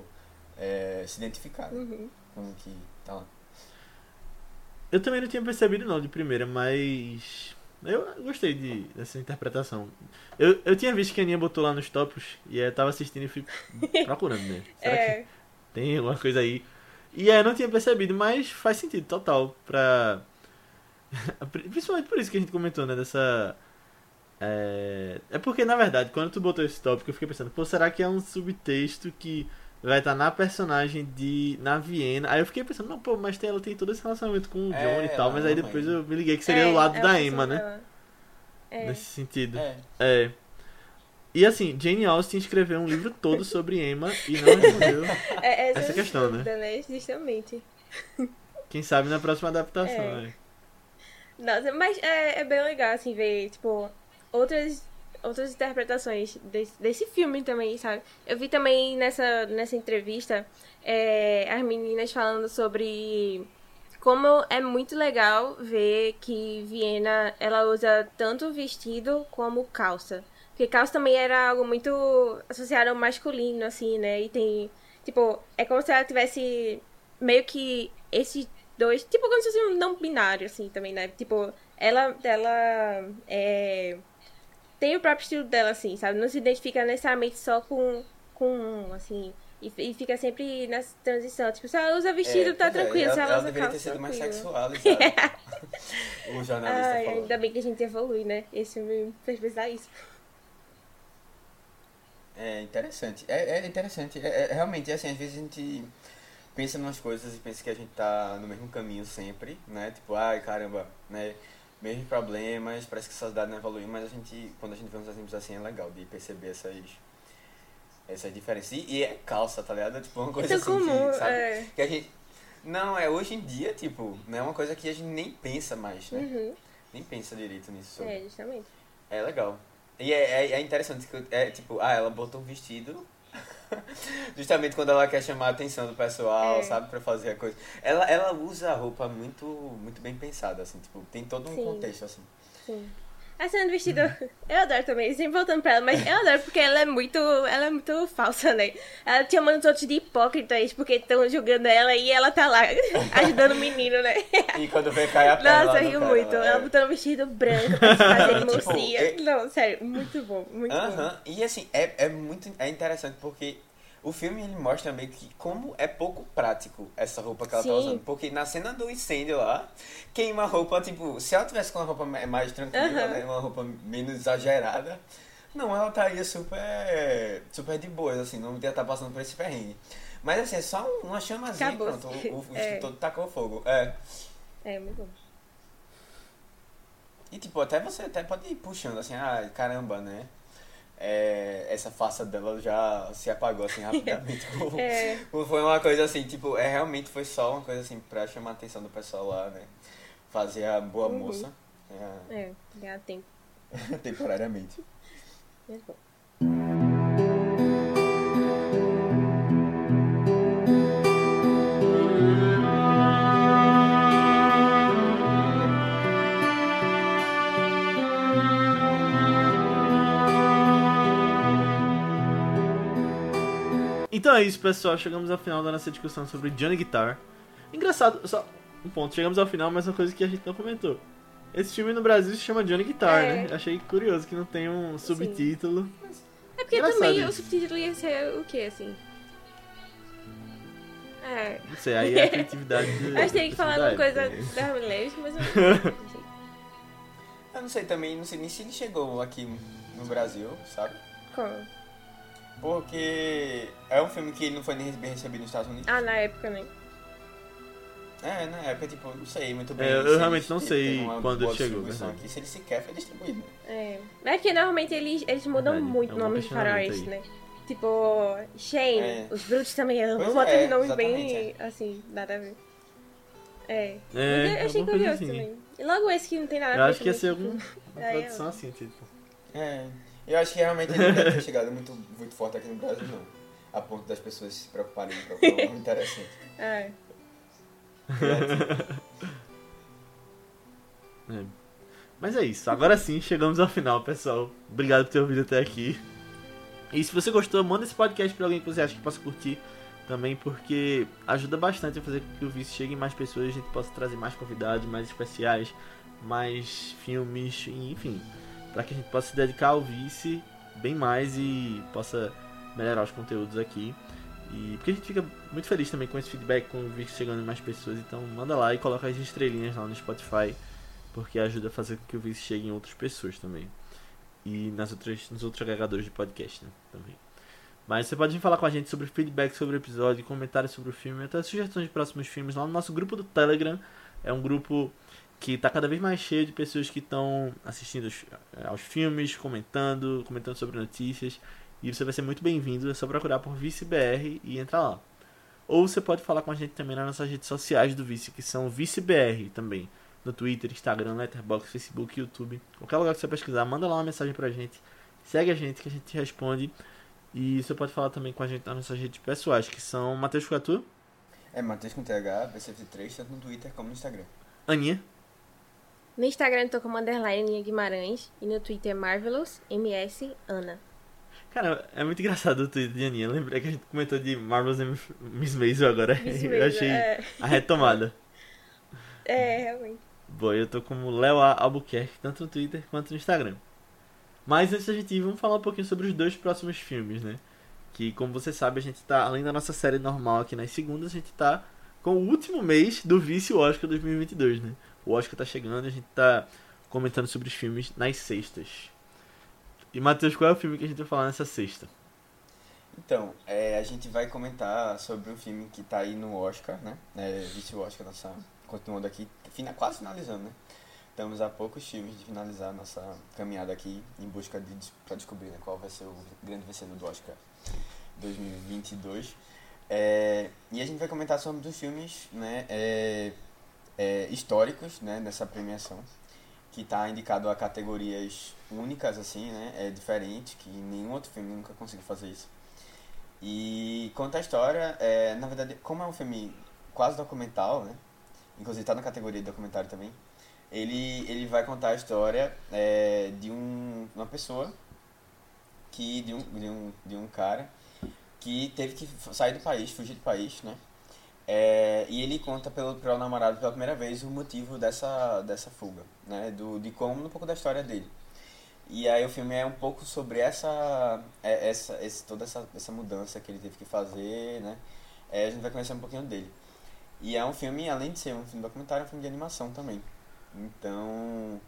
é, se identificar né, uhum. com que tá lá. Eu também não tinha percebido não de primeira, mas eu gostei de, dessa interpretação. Eu, eu tinha visto que a Aninha botou lá nos topos e eu tava assistindo e fui [LAUGHS] procurando, né? Será é. que tem alguma coisa aí? E aí eu não tinha percebido, mas faz sentido total pra. [LAUGHS] Principalmente por isso que a gente comentou, né? Dessa. É... é porque, na verdade, quando tu botou esse tópico, eu fiquei pensando, pô, será que é um subtexto que vai estar na personagem de. na Viena? Aí eu fiquei pensando, não, pô, mas ela tem todo esse relacionamento com o John é, e tal, mas aí depois eu me liguei que seria é, o lado da Emma, né? É. Nesse sentido. É. é. E assim, Jane Austen escreveu um livro todo sobre Emma e não respondeu [LAUGHS] é, essa, essa questão, né? né? Justamente. Quem sabe na próxima adaptação, é. né? Nossa, mas é, é bem legal, assim, ver, tipo, outras, outras interpretações desse, desse filme também, sabe? Eu vi também nessa, nessa entrevista é, as meninas falando sobre como é muito legal ver que Viena, ela usa tanto vestido como calça. Porque calça também era algo muito associado ao masculino, assim, né? E tem. Tipo, é como se ela tivesse meio que esses dois. Tipo, como se fosse um não binário, assim, também, né? Tipo, ela. ela é, tem o próprio estilo dela, assim, sabe? Não se identifica necessariamente só com. com assim. E, e fica sempre nessa transição. Tipo, se ela usa vestido, É, tá é, tranquilo. ela, se ela, ela usa deveria calça, ter sido mais tranquilo. sexualizada. [LAUGHS] o jornalista Ai, falou. ainda bem que a gente evolui, né? Esse filme fez pensar isso. É interessante. É, é interessante. É, é- realmente, assim, às vezes a gente pensa em umas coisas e pensa que a gente tá no mesmo caminho sempre, né? Tipo, ai, caramba, né? Mesmos problemas, parece que a sociedade não evoluiu, mas a gente, quando a gente vê uns exemplos assim, é legal de perceber essas, essas diferenças. E, e é calça, tá ligado? Tipo, uma coisa Isso é assim comum, que, sabe? é. Que a gente... Não, é hoje em dia, tipo, não é uma coisa que a gente nem pensa mais, né? Uhum. Nem pensa direito nisso. sobre. É, justamente. É legal. E é, é, é interessante que é tipo, ah, ela botou um vestido [LAUGHS] justamente quando ela quer chamar a atenção do pessoal, É. sabe, pra fazer a coisa. Ela, ela usa a roupa muito, muito bem pensada, assim, tipo, tem todo um Sim. contexto, assim. Sim. A cena do vestido, eu adoro também, sempre voltando pra ela, mas eu adoro porque ela é muito, ela é muito falsa, né? Ela chamando os outros de hipócritas porque estão julgando ela e ela tá lá [LAUGHS] ajudando o menino, né? E quando vem cair a perna Nossa, cara, muito. ela- Ela botando um vestido branco pra se fazer [LAUGHS] Tipo, mocinha. é- Não, sério, muito bom, muito bom. Aham, e assim, é, é muito é interessante porque o filme ele mostra meio que como é pouco prático essa roupa que ela tá Sim. usando. Porque na cena do incêndio lá, queima a roupa, tipo, se ela tivesse com uma roupa ma- mais tranquila, Aham. né? Uma roupa menos exagerada, não, ela estaria super, super de boas, assim, não ia estar passando por esse perrengue. Mas assim, é só uma chamazinha Acabou. pronto, o, o É. todo tacou fogo. É. É, muito bom. E tipo, até você até pode ir puxando assim, ah, caramba, né? É, essa faça dela já se apagou assim rapidamente. [LAUGHS] É. Foi uma coisa assim, tipo, é realmente foi só uma coisa assim pra chamar a atenção do pessoal lá, né? Fazer a boa Uhum. moça. é, É, ganhar tempo. [LAUGHS] temporariamente. Muito bom. Então é isso, pessoal. Chegamos ao final da nossa discussão sobre Johnny Guitar. Engraçado, só um ponto. Chegamos ao final, mas uma coisa que a gente não comentou. Esse filme no Brasil se chama Johnny Guitar, É. né? Achei curioso que não tem um subtítulo. É porque Engraçado também isso. o subtítulo ia ser o quê, assim? É. Não sei, aí é a criatividade [LAUGHS] do. Acho que tem que falar alguma coisa época. da Hamlet, mas eu [LAUGHS] não sei. Eu não sei também, não sei nem se ele chegou aqui no Brasil, sabe? Como? Porque é um filme que ele não foi nem bem recebido nos Estados Unidos. Ah, na época, né? É, na época, tipo, não sei muito bem. É, eu realmente não sei uma quando chegou, aqui, se ele sequer foi distribuído. É. Mas é porque normalmente eles, eles mudam Verdade, muito é o um nome de aí. né? Tipo, Shane, É. os brutos também Pois botam é, nomes bem, assim, nada a ver. É. É, eu achei curioso assim. também. E logo esse que não tem nada Eu a ver acho que ia ser tipo, [LAUGHS] uma é, produção assim, tipo. É, eu acho que realmente ele não deve ter chegado muito, muito forte aqui no Brasil, não. A ponto das pessoas se preocuparem em procurar algo interessante. [LAUGHS] É. É. Mas é isso. Agora sim, chegamos ao final, pessoal. Obrigado por ter ouvido até aqui. E se você gostou, manda esse podcast pra alguém que você acha que possa curtir também, porque ajuda bastante a fazer com que o Vice chegue em mais pessoas, a gente possa trazer mais convidados, mais especiais, mais filmes, enfim, para que a gente possa se dedicar ao Vice bem mais e possa melhorar os conteúdos aqui. E porque a gente fica muito feliz também com esse feedback, com o Vice chegando em mais pessoas, então manda lá e coloca as estrelinhas lá no Spotify, porque ajuda a fazer com que o Vice chegue em outras pessoas também. E nas outras, nos outros agregadores de podcast, né, também. Mas você pode vir falar com a gente sobre feedback sobre o episódio, comentários sobre o filme, até sugestões de próximos filmes lá no nosso grupo do Telegram. É um grupo que está cada vez mais cheio de pessoas que estão assistindo aos, aos filmes, comentando, comentando sobre notícias. E você vai ser muito bem-vindo, é só procurar por ViceBR e entrar lá. Ou você pode falar com a gente também nas nossas redes sociais do Vice, que são ViceBR também. No Twitter, Instagram, Letterboxd, Facebook, YouTube. Qualquer lugar que você pesquisar, manda lá uma mensagem pra gente. Segue a gente que a gente responde. E você pode falar também com a gente nas nossas redes pessoais, que são Matheus Catu, É Matheus com TH, BCF3, tanto no Twitter como no Instagram. Aninha, No Instagram eu tô como underline Guimarães e no Twitter Marvelous MS Ana. Cara, é muito engraçado o tweet de Aninha. Lembrei que a gente comentou de Marvel's and Miss Maisel agora. Isso [LAUGHS] eu mesmo, achei é. a retomada. É, realmente. Bom, eu tô como Léo. Albuquerque, tanto no Twitter quanto no Instagram. Mas antes da gente ir, vamos falar um pouquinho sobre os dois próximos filmes, né? Que, como você sabe, a gente tá, além da nossa série normal aqui nas segundas, a gente tá com o último mês do Vice Oscar 2022, né? O Oscar tá chegando e a gente tá comentando sobre os filmes nas sextas. E, Matheus, qual é o filme que a gente vai falar nessa sexta? Então, é, a gente vai comentar sobre um filme que tá aí no Oscar, né? É, Vice Oscar, nossa, continuando aqui, fina, quase finalizando, né? Estamos a poucos filmes de finalizar nossa caminhada aqui em busca de para descobrir né, qual vai ser o grande vencedor do Oscar 2022. É, e a gente vai comentar sobre os filmes né, é, é, históricos né, nessa premiação, que está indicado a categorias únicas, assim, né, é diferente, que nenhum outro filme nunca conseguiu fazer isso. E conta a história, é, na verdade, como é um filme quase documental, né, inclusive está na categoria de documentário também, ele, ele vai contar a história é, de um, uma pessoa, que de um, de, um, de um cara que teve que sair do país, fugir do país, né? É, e ele conta pelo, pelo namorado pela primeira vez o motivo dessa, dessa fuga, né? Do, de como, um pouco da história dele. E aí o filme é um pouco sobre essa, é, essa esse, toda essa, essa mudança que ele teve que fazer, né? É, a gente vai conhecer um pouquinho dele. E é um filme, além de ser um filme documentário, é um filme de animação também. Então,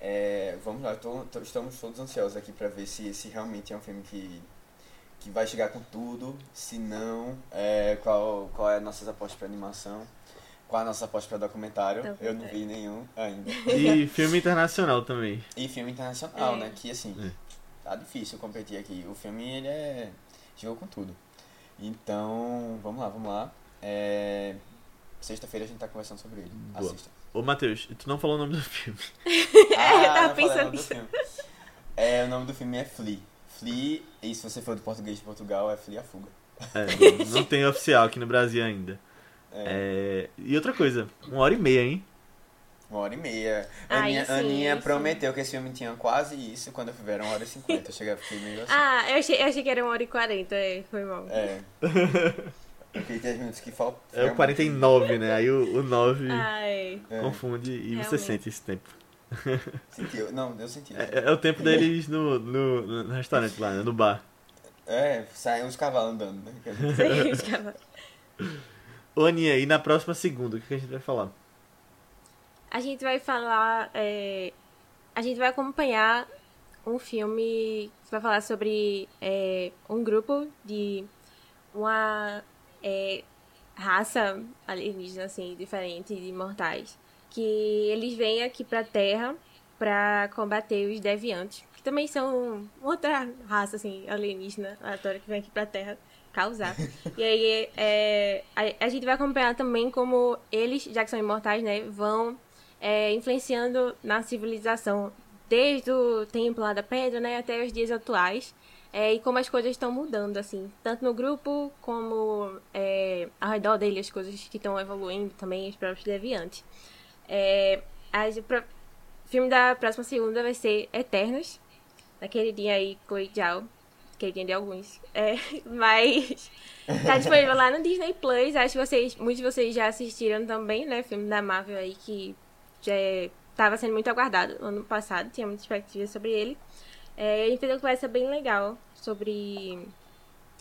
é, vamos lá, tô, tô, estamos todos ansiosos aqui para ver se esse realmente é um filme que, que vai chegar com tudo. Se não, é, qual, qual é a nossas apostas para animação. Qual é a nossa aposta para documentário? Eu não vi nenhum ainda. [LAUGHS] E filme internacional também. E filme internacional, É. né? Que assim, É. tá difícil competir aqui. O filme, ele é. chegou com tudo. Então, vamos lá, vamos lá. É, Sexta-feira a gente tá conversando sobre ele. Boa. Assista. Ô, Matheus, tu não falou o nome do filme. [LAUGHS] [LAUGHS] Ah, tava não falei o pensando nisso. filme. É, o nome do filme é Flea. Flea, e se você for do português de Portugal, é Flea a Fuga. É, não tem oficial aqui no Brasil ainda. É, É, e outra coisa, uma hora e meia, hein? uma hora e meia. Ai, Aninha, sim, Aninha prometeu que esse filme tinha quase isso, quando eu fui ver era uma hora e cinquenta. Eu cheguei, fiquei meio assim. Ah, eu achei, eu achei que era uma hora e quarenta, é, foi mal. É. Fiquei 10 minutos que faltam. É o 49, né? Aí o, o 9 Ai, É, confunde e você Realmente. sente esse tempo. [LAUGHS] sentiu. Não, deu sentido. É, é o tempo deles no, no, no restaurante lá, né? no bar. É, saem os cavalos andando, né? [LAUGHS] Sei, os cavalos. Ô, Aninha, e na próxima segunda, o que que a gente vai falar? A gente vai falar. é, a gente vai acompanhar um filme que vai falar sobre é, um grupo de uma é, raça alienígena assim diferente de mortais que eles vêm aqui pra Terra pra combater os deviantes que também são outra raça assim alienígena aleatória que vem aqui pra Terra causar [LAUGHS] e aí é, a, a gente vai acompanhar também como eles já que são imortais né vão é, influenciando na civilização desde o tempo lá da pedra, né, até os dias atuais, é, e como as coisas estão mudando, assim, tanto no grupo como é, ao redor dele, as coisas que estão evoluindo também, os próprios deviantes. É, as, pro, filme da próxima segunda vai ser Eternos, daquele dia aí, Coijal, queridinha de alguns, é, [LAUGHS] mas tá disponível lá no Disney Plus, acho que vocês, muitos de vocês já assistiram também, né, filme da Marvel aí que já estava sendo muito aguardado no ano passado, tinha muita expectativa sobre ele. É, a gente fez uma conversa bem legal sobre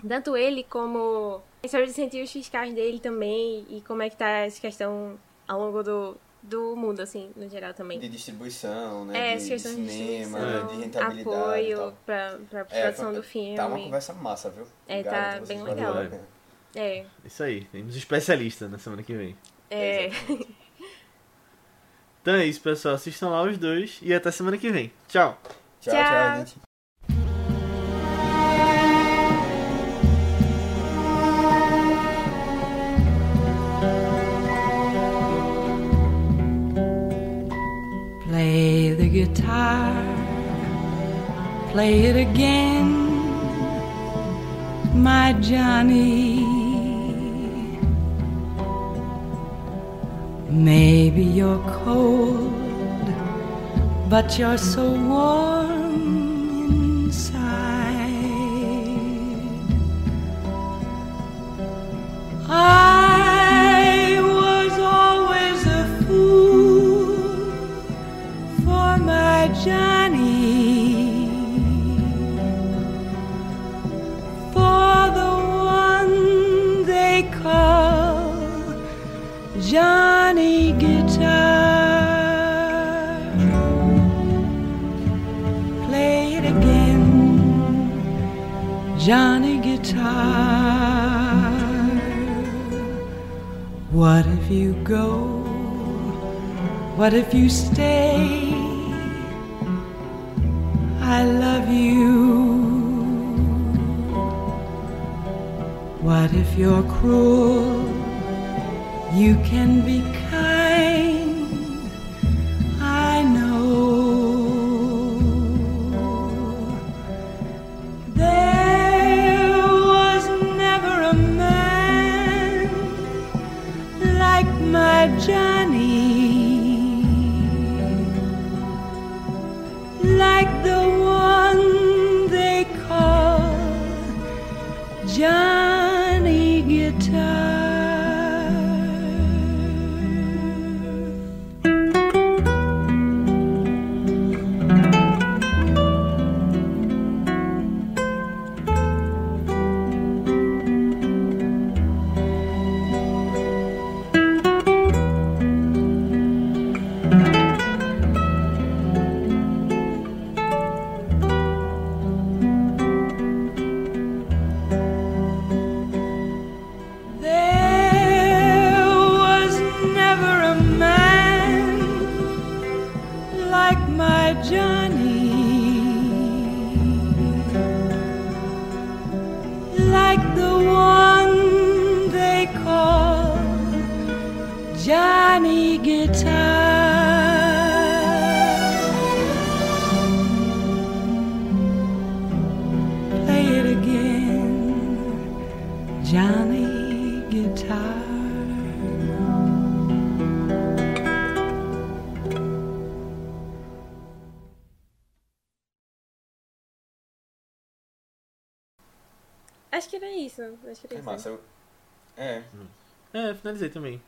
tanto ele como sobre os incentivos fiscais dele também e como é que tá essa questão ao longo do, do mundo, assim, no geral também. De distribuição, né? é, de, de questão de cinema, distribuição, de rentabilidade. apoio tal. pra, pra É, produção foi- do filme. Tá uma conversa massa, viu? É, tá bem legal. É, Isso aí, temos especialista na semana que vem. é. Exatamente. Então é isso, pessoal. Assistam lá os dois e até semana que vem. Tchau! Tchau, Tchau. tchau, gente. Guitar, play it again, my Johnny. Maybe you're cold, but you're so warm inside. I Johnny for the one they call Johnny Guitar Play it again Johnny Guitar What if you go? What if you stay? I love you. What if you're cruel? You can be massa. eu- É. É, finalizei também.